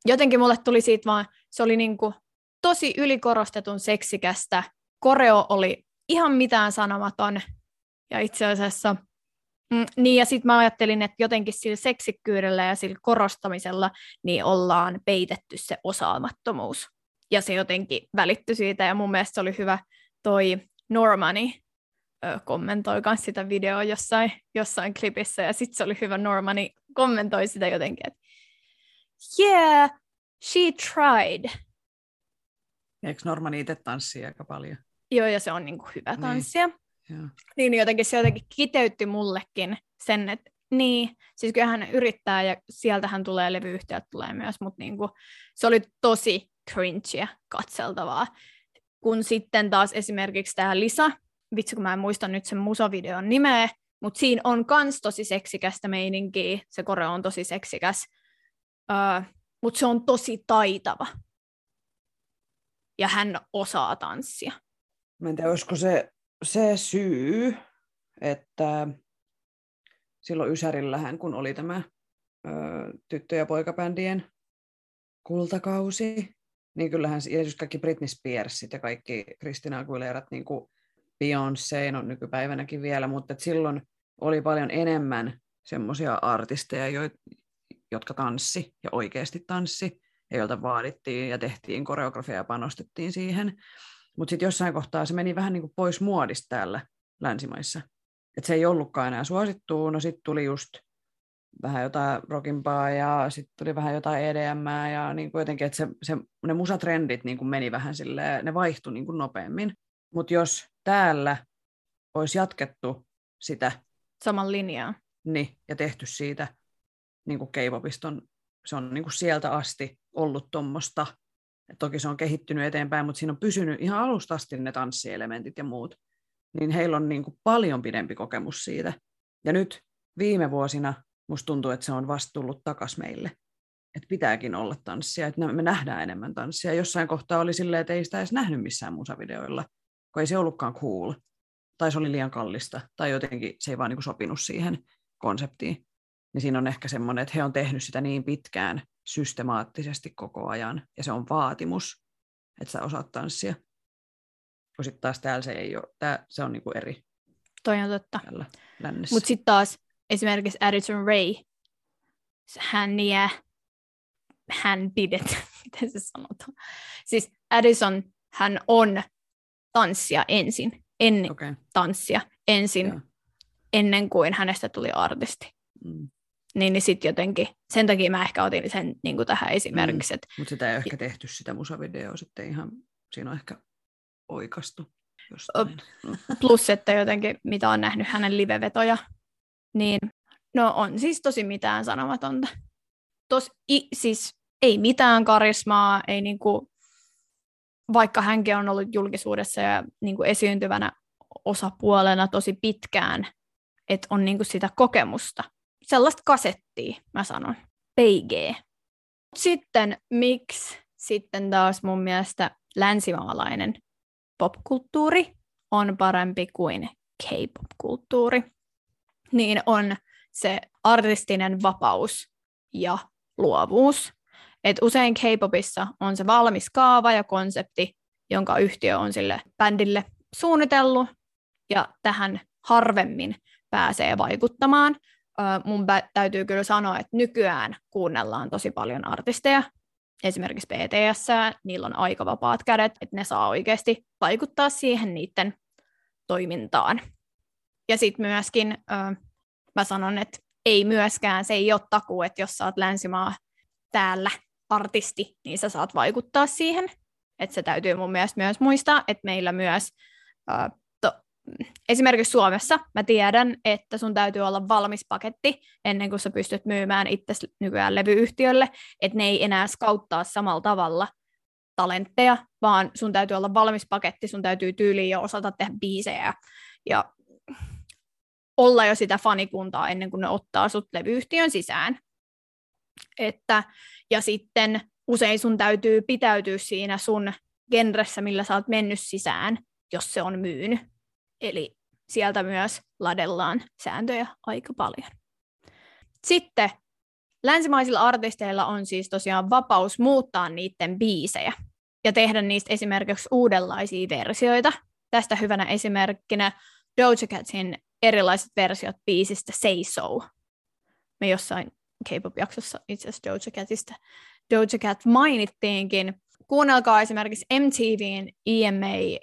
Jotenkin mulle tuli siitä vaan, se oli niinku tosi ylikorostetun seksikästä. Koreo oli ihan mitään sanomaton. Ja itse asiassa, mm, niin ja sitten mä ajattelin, että jotenkin sillä seksikkyydellä ja sillä korostamisella niin ollaan peitetty se osaamattomuus. Ja se jotenkin välittyi siitä, ja mun mielestä se oli hyvä toi Normani kommentoi myös sitä videoa jossain, jossain klipissä, ja sitten se oli hyvä Normani kommentoi sitä jotenkin, että yeah, she tried. Eikö Normani itse tanssia aika paljon? Joo, ja se on niin kuin hyvä niin. tanssia. Niin. niin jotenkin se jotenkin kiteytti mullekin sen, että niin, siis kyllähän hän yrittää ja sieltähän tulee levyyhtiöt tulee myös, mutta niin kuin, se oli tosi cringeä katseltavaa. Kun sitten taas esimerkiksi tämä Lisa, vitsi kun mä en muista nyt sen musavideon nimeä, mutta siinä on kans tosi seksikästä meininkiä, se kore on tosi seksikäs, uh, mutta se on tosi taitava. Ja hän osaa tanssia. Mä en tiedä, olisiko se, se syy, että silloin Ysärillähän, kun oli tämä ö, tyttö- ja poikabändien kultakausi, niin kyllähän just kaikki Britney Spearsit ja kaikki Christina Aguilerat, niin kuin Beyoncé on nykypäivänäkin vielä, mutta silloin oli paljon enemmän semmoisia artisteja, jo, jotka tanssi ja oikeasti tanssi, ja joilta vaadittiin ja tehtiin koreografia ja panostettiin siihen. Mutta sitten jossain kohtaa se meni vähän niin kuin pois muodista täällä länsimaissa. Et se ei ollutkaan enää suosittua, no sitten tuli just vähän jotain rockimpaa ja sitten tuli vähän jotain EDM ja niin kuin jotenkin, että se, se, ne musatrendit niin kuin meni vähän silleen, ne vaihtui niin kuin nopeammin. Mutta jos täällä olisi jatkettu sitä saman linjaa niin, ja tehty siitä niin kuin K-popiston, se on niin kuin sieltä asti ollut tuommoista toki se on kehittynyt eteenpäin, mutta siinä on pysynyt ihan alusta asti ne tanssielementit ja muut. Niin heillä on niin kuin paljon pidempi kokemus siitä. Ja nyt viime vuosina musta tuntuu, että se on vasta tullut takas meille. Että pitääkin olla tanssia, että me nähdään enemmän tanssia. Jossain kohtaa oli silleen, että ei sitä edes nähnyt missään musavideoilla, kun ei se ollutkaan cool. Tai se oli liian kallista, tai jotenkin se ei vaan niin kuin sopinut siihen konseptiin. Niin siinä on ehkä semmoinen, että he on tehnyt sitä niin pitkään, systemaattisesti koko ajan, ja se on vaatimus, että sä osaat tanssia. Kun sitten taas täällä se ei ole, tää, se on niinku eri. Toi on totta. Mutta sitten taas esimerkiksi Addison Ray, hän ja hän pidet, miten se sanotaan. Siis Addison, hän on tanssia ensin, ennen Okei. tanssia ensin, Joo. ennen kuin hänestä tuli artisti. Mm. Niin, niin sitten jotenkin, sen takia mä ehkä otin sen niin kuin tähän esimerkiksi, että Mutta sitä ei ehkä tehty sitä musavideoa sitten ihan, siinä on ehkä oikastu jostain. plus, että jotenkin mitä on nähnyt hänen livevetoja, niin no on siis tosi mitään sanomatonta. Tos, i, siis ei mitään karismaa, ei niinku, vaikka hänkin on ollut julkisuudessa ja niinku esiintyvänä osapuolena tosi pitkään, että on niinku sitä kokemusta. Sellaista kasettia, mä sanon. PG. Sitten miksi sitten taas mun mielestä länsimaalainen popkulttuuri on parempi kuin K-pop-kulttuuri, niin on se artistinen vapaus ja luovuus. Et usein K-popissa on se valmis kaava ja konsepti, jonka yhtiö on sille bändille suunnitellut, ja tähän harvemmin pääsee vaikuttamaan. Mun täytyy kyllä sanoa, että nykyään kuunnellaan tosi paljon artisteja, esimerkiksi BTS, niillä on aika vapaat kädet, että ne saa oikeasti vaikuttaa siihen niiden toimintaan. Ja sitten myöskin mä sanon, että ei myöskään, se ei ole takuu, että jos sä oot länsimaa täällä artisti, niin sä saat vaikuttaa siihen. Että se täytyy mun mielestä myös muistaa, että meillä myös, ö, to, esimerkiksi Suomessa mä tiedän, että sun täytyy olla valmis paketti ennen kuin sä pystyt myymään itse nykyään levyyhtiölle, että ne ei enää skauttaa samalla tavalla talentteja, vaan sun täytyy olla valmis paketti, sun täytyy tyyliin jo osata tehdä biisejä ja olla jo sitä fanikuntaa ennen kuin ne ottaa sut levyyhtiön sisään. Että, ja sitten usein sun täytyy pitäytyä siinä sun genressä, millä sä oot mennyt sisään, jos se on myynyt. Eli sieltä myös ladellaan sääntöjä aika paljon. Sitten länsimaisilla artisteilla on siis tosiaan vapaus muuttaa niiden biisejä ja tehdä niistä esimerkiksi uudenlaisia versioita. Tästä hyvänä esimerkkinä Doja Catin erilaiset versiot biisistä Say So. Me jossain K-pop-jaksossa itse asiassa Doja Catista Doja Cat mainittiinkin. Kuunnelkaa esimerkiksi MTVn EMA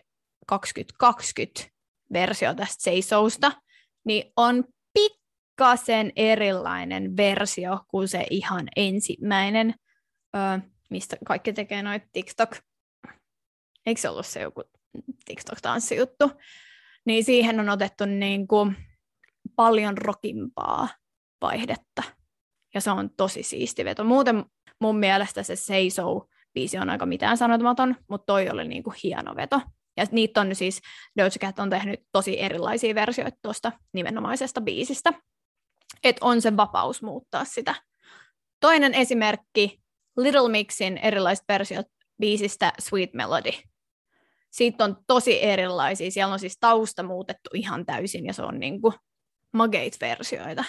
2020 versio tästä Say Sosta, niin on pikkasen erilainen versio kuin se ihan ensimmäinen, mistä kaikki tekee noita TikTok. Eikö se ollut se joku TikTok-tanssijuttu? Niin siihen on otettu niin kuin paljon rokimpaa vaihdetta. Ja se on tosi siisti veto. Muuten mun mielestä se Say So-biisi on aika mitään sanomaton, mutta toi oli niin kuin hieno veto. Ja niitä on siis, Doja Cat on tehnyt tosi erilaisia versioita tuosta nimenomaisesta biisistä. Että on se vapaus muuttaa sitä. Toinen esimerkki, Little Mixin erilaiset versiot biisistä Sweet Melody. Siitä on tosi erilaisia. Siellä on siis tausta muutettu ihan täysin ja se on niinku magate-versioita.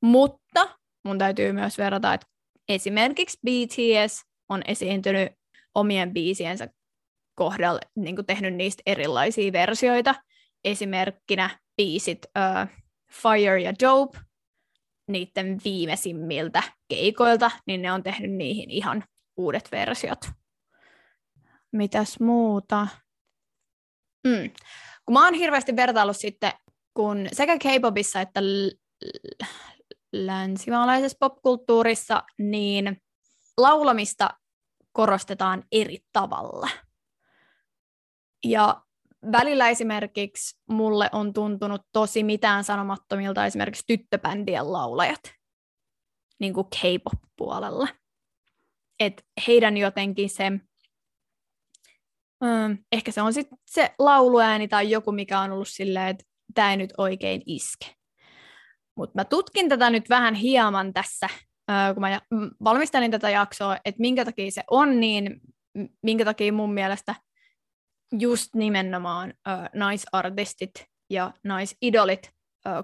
Mutta mun täytyy myös verrata, että esimerkiksi BTS on esiintynyt omien biisiensä kohdalla niin kuin tehnyt niistä erilaisia versioita. Esimerkkinä biisit uh, Fire ja Dope, niiden viimeisimmiltä keikoilta, niin ne on tehnyt niihin ihan uudet versiot. Mitäs muuta? Mm. Kun mä oon hirveästi vertaillut sitten, kun sekä K-popissa että länsimaalaisessa popkulttuurissa, niin laulamista korostetaan eri tavalla. Ja välillä esimerkiksi mulle on tuntunut tosi mitään sanomattomilta esimerkiksi tyttöbändien laulajat, niin kuin K-pop-puolella. Et heidän jotenkin se, mm, ehkä se on sitten se lauluääni tai joku, mikä on ollut silleen, että tämä ei nyt oikein iske. Mutta mä tutkin tätä nyt vähän hieman tässä, kun mä valmistelin tätä jaksoa, että minkä takia se on niin, minkä takia mun mielestä just nimenomaan naisartistit ja naisidolit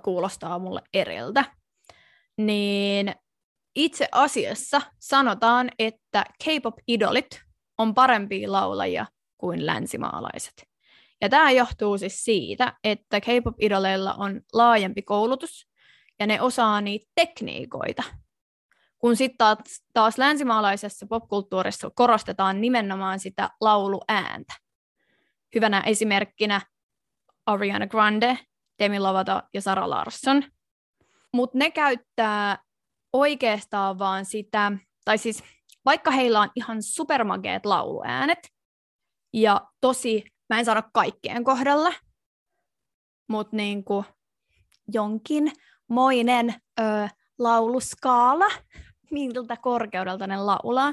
kuulostaa mulle eriltä. Niin itse asiassa sanotaan, että K-pop-idolit on parempia laulajia kuin länsimaalaiset. Ja tämä johtuu siis siitä, että K-pop-idoleilla on laajempi koulutus ja ne osaa niitä tekniikoita. Kun sitten taas, taas länsimaalaisessa popkulttuurissa korostetaan nimenomaan sitä lauluääntä. Hyvänä esimerkkinä Ariana Grande, Demi Lovato ja Sara Larsson. Mutta ne käyttää oikeastaan vaan sitä, tai siis vaikka heillä on ihan supermageet lauluäänet, ja tosi, mä en sano kaikkien kohdalla, mutta niinku jonkin moinen ö, lauluskaala, miltä korkeudelta ne laulaa,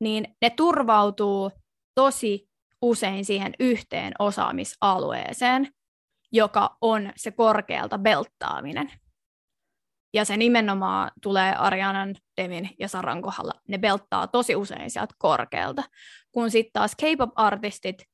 niin ne turvautuu tosi usein siihen yhteen osaamisalueeseen, joka on se korkealta belttaaminen. Ja se nimenomaan tulee Arianan, Devin ja Saran kohdalla. Ne belttaa tosi usein sieltä korkealta. Kun sitten taas K-pop-artistit,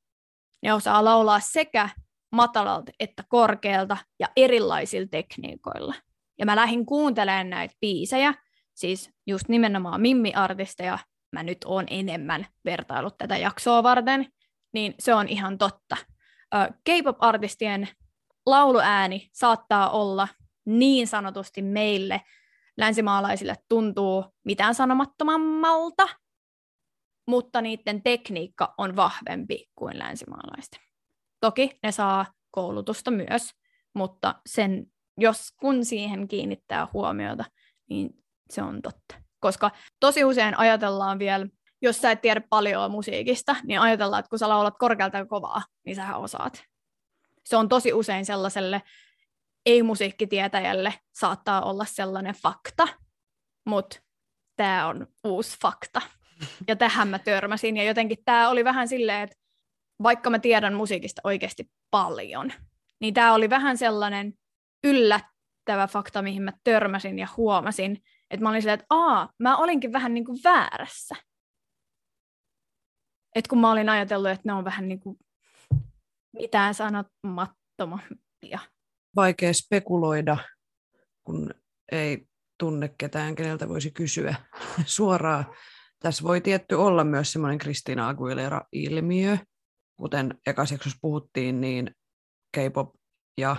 ne osaa laulaa sekä matalalta että korkealta ja erilaisilla tekniikoilla. Ja mä lähdin kuuntelemaan näitä biisejä, siis just nimenomaan Mimmi-artisteja, mä nyt oon enemmän vertailut tätä jaksoa varten, niin se on ihan totta. K-pop-artistien lauluääni saattaa olla niin sanotusti meille länsimaalaisille tuntuu mitään sanomattomammalta, mutta niiden tekniikka on vahvempi kuin länsimaalaisten. Toki ne saa koulutusta myös, mutta sen, jos kun siihen kiinnittää huomiota, niin se on totta. Koska tosi usein ajatellaan vielä, jos sä et tiedä paljon musiikista, niin ajatellaan, että kun sä laulat korkealta ja kovaa, niin sä osaat. Se on tosi usein sellaiselle ei-musiikkitietäjälle saattaa olla sellainen fakta, mutta tämä on uusi fakta. Ja tähän mä törmäsin, ja jotenkin tämä oli vähän silleen, että vaikka mä tiedän musiikista oikeasti paljon, niin tämä oli vähän sellainen yllättävä fakta, mihin mä törmäsin ja huomasin, että mä olin silleen, että aa, mä olinkin vähän niin kuin väärässä. Että kun mä olin ajatellut, että ne on vähän niin kuin mitään sanomattomia vaikea spekuloida, kun ei tunne ketään, keneltä voisi kysyä suoraan. Tässä voi tietty olla myös semmoinen Kristina Aguilera-ilmiö. Kuten ekaiseksi puhuttiin, niin K-pop ja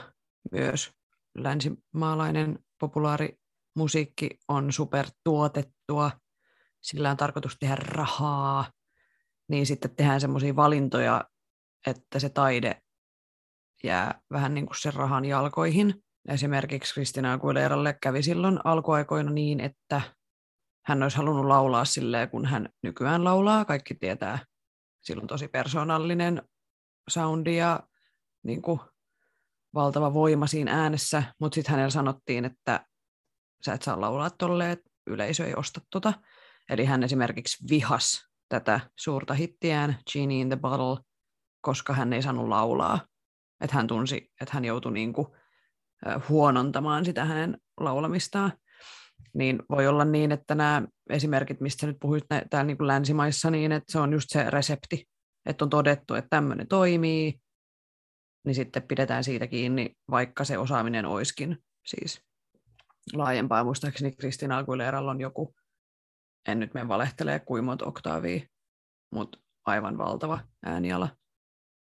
myös länsimaalainen populaarimusiikki on supertuotettua. Sillä on tarkoitus tehdä rahaa. Niin sitten tehdään semmoisia valintoja, että se taide jää vähän niin kuin sen rahan jalkoihin. Esimerkiksi Kristina Aguileralle kävi silloin alkuaikoina niin, että hän olisi halunnut laulaa silleen, kun hän nykyään laulaa. Kaikki tietää, silloin tosi persoonallinen soundi ja niin kuin, valtava voima siinä äänessä, mutta sitten hänellä sanottiin, että sä et saa laulaa tolleen, että yleisö ei osta tota. Eli hän esimerkiksi vihas tätä suurta hittiään, Genie in the Bottle, koska hän ei saanut laulaa että hän tunsi, että hän joutui niin kuin, huonontamaan sitä hänen laulamistaan. Niin voi olla niin, että nämä esimerkit, mistä nyt puhuit täällä niin kuin länsimaissa, niin että se on just se resepti, että on todettu, että tämmöinen toimii, niin sitten pidetään siitä kiinni, vaikka se osaaminen oiskin siis laajempaa. Muistaakseni Kristina Aguileralla on joku, en nyt mene valehtelee kuin monta oktaavia, mutta aivan valtava ääniala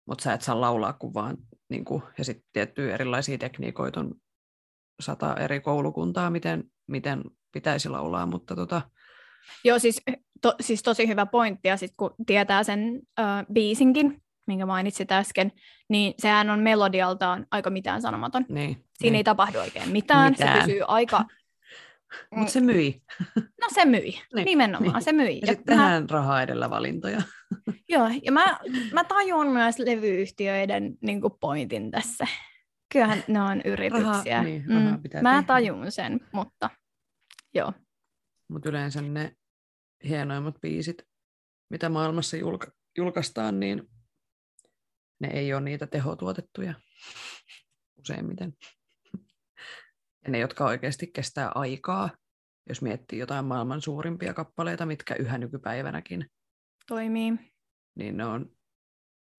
mutta sä et saa laulaa kuin vaan, niin kuin, ja sitten tiettyjä erilaisia tekniikoita on sata eri koulukuntaa, miten, miten pitäisi laulaa, mutta tota... Joo, siis, to, siis tosi hyvä pointti, ja sitten kun tietää sen uh, biisinkin, minkä mainitsit äsken, niin sehän on melodialtaan aika mitään sanomaton. Niin, Siinä niin. ei tapahdu oikein mitään, mitään. se pysyy aika... Mutta se myi. No se myi, niin, nimenomaan niin. se myi. Ja, ja sitten tehdään rahaa edellä valintoja. Joo, ja mä, mä tajun myös levyyhtiöiden niin pointin tässä. Kyllähän ne on yrityksiä. Raha, niin, rahaa mm, pitää mä tehdä. tajun sen, mutta joo. Mutta yleensä ne hienoimmat biisit, mitä maailmassa julka- julkaistaan, niin ne ei ole niitä tehotuotettuja useimmiten. Ja ne, jotka oikeasti kestää aikaa, jos miettii jotain maailman suurimpia kappaleita, mitkä yhä nykypäivänäkin toimii, niin ne on,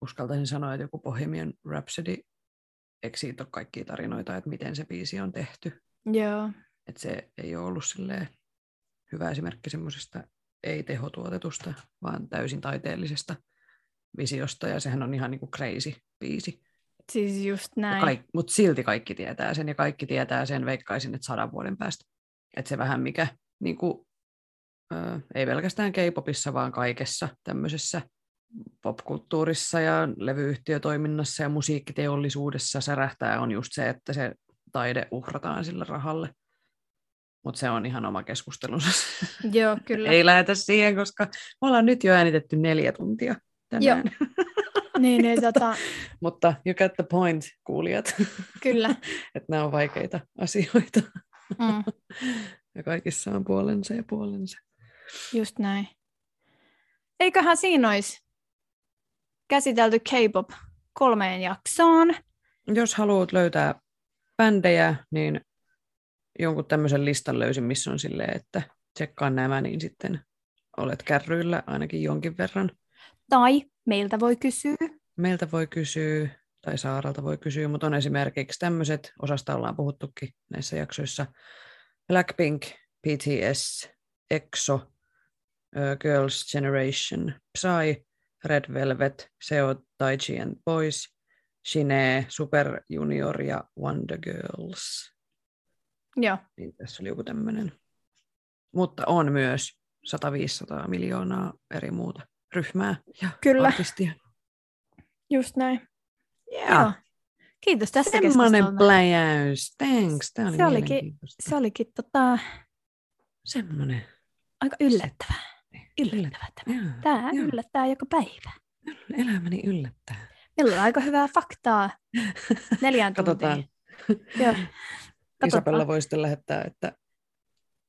uskaltaisin sanoa, että joku Bohemian Rhapsody, eikö siitä ole kaikkia tarinoita, että miten se biisi on tehty. Joo. Että se ei ole ollut hyvä esimerkki semmoisesta ei-tehotuotetusta, vaan täysin taiteellisesta visiosta, ja sehän on ihan niin kuin crazy biisi. Siis just näin. Kaik, Mutta silti kaikki tietää sen, ja kaikki tietää sen, veikkaisin, että sadan vuoden päästä. Että se vähän mikä, niin kuin, ö, ei pelkästään K-popissa, vaan kaikessa tämmöisessä popkulttuurissa ja levyyhtiötoiminnassa ja musiikkiteollisuudessa särähtää on just se, että se taide uhrataan sillä rahalle. Mutta se on ihan oma keskustelunsa. Joo, kyllä. ei lähetä siihen, koska me ollaan nyt jo äänitetty neljä tuntia tänään. niin, niin, tota, Mutta you get the point, kuulijat. kyllä. että nämä on vaikeita asioita. Mm, ja kaikissa on puolensa ja puolensa. just näin. Eiköhän siinä olisi käsitelty K-pop kolmeen jaksoon. Jos haluat löytää bändejä, niin jonkun tämmöisen listan löysin, missä on silleen, että tsekkaa nämä, niin sitten olet kärryillä ainakin jonkin verran. Tai meiltä voi kysyä. Meiltä voi kysyä, tai Saaralta voi kysyä, mutta on esimerkiksi tämmöiset, osasta ollaan puhuttukin näissä jaksoissa, Blackpink, BTS, EXO, Girls' Generation, Psy, Red Velvet, Seo, Taiji and Boys, Shine, Super Junior ja Wonder Girls. Joo, Niin tässä oli joku tämmöinen. Mutta on myös 100-500 miljoonaa eri muuta ryhmää ja Kyllä. artistia. just näin. Yeah. Joo. Kiitos tästä Semmoinen pläjäys. Thanks. Tämä oli Se olikin-. Se olikin tota, Semmoinen. aika yllättävää. Yllättävää tämä. Joo, Tämä joo. yllättää joka päivä. Elämäni yllättää. Meillä on aika hyvää faktaa neljään Katsotaan. tuntiin. Joo. Isabella voi sitten lähettää, että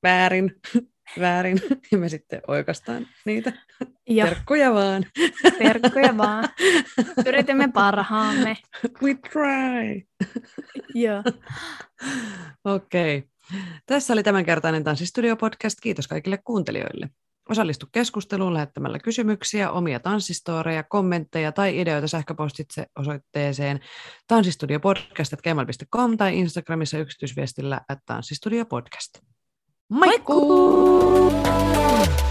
väärin, väärin. Ja me sitten oikastaan niitä. Joo, Terkkuja vaan. verkkoja vaan. Yritimme parhaamme. We try. Joo. Okei. Okay. Tässä oli tämänkertainen Tanssistudio-podcast. Kiitos kaikille kuuntelijoille. Osallistu keskusteluun lähettämällä kysymyksiä, omia tanssistoreja, kommentteja tai ideoita sähköpostitse osoitteeseen tanssistudiopodcast.gmail.com tai Instagramissa yksityisviestillä at tanssistudiopodcast. Moikkuu! Moikkuu!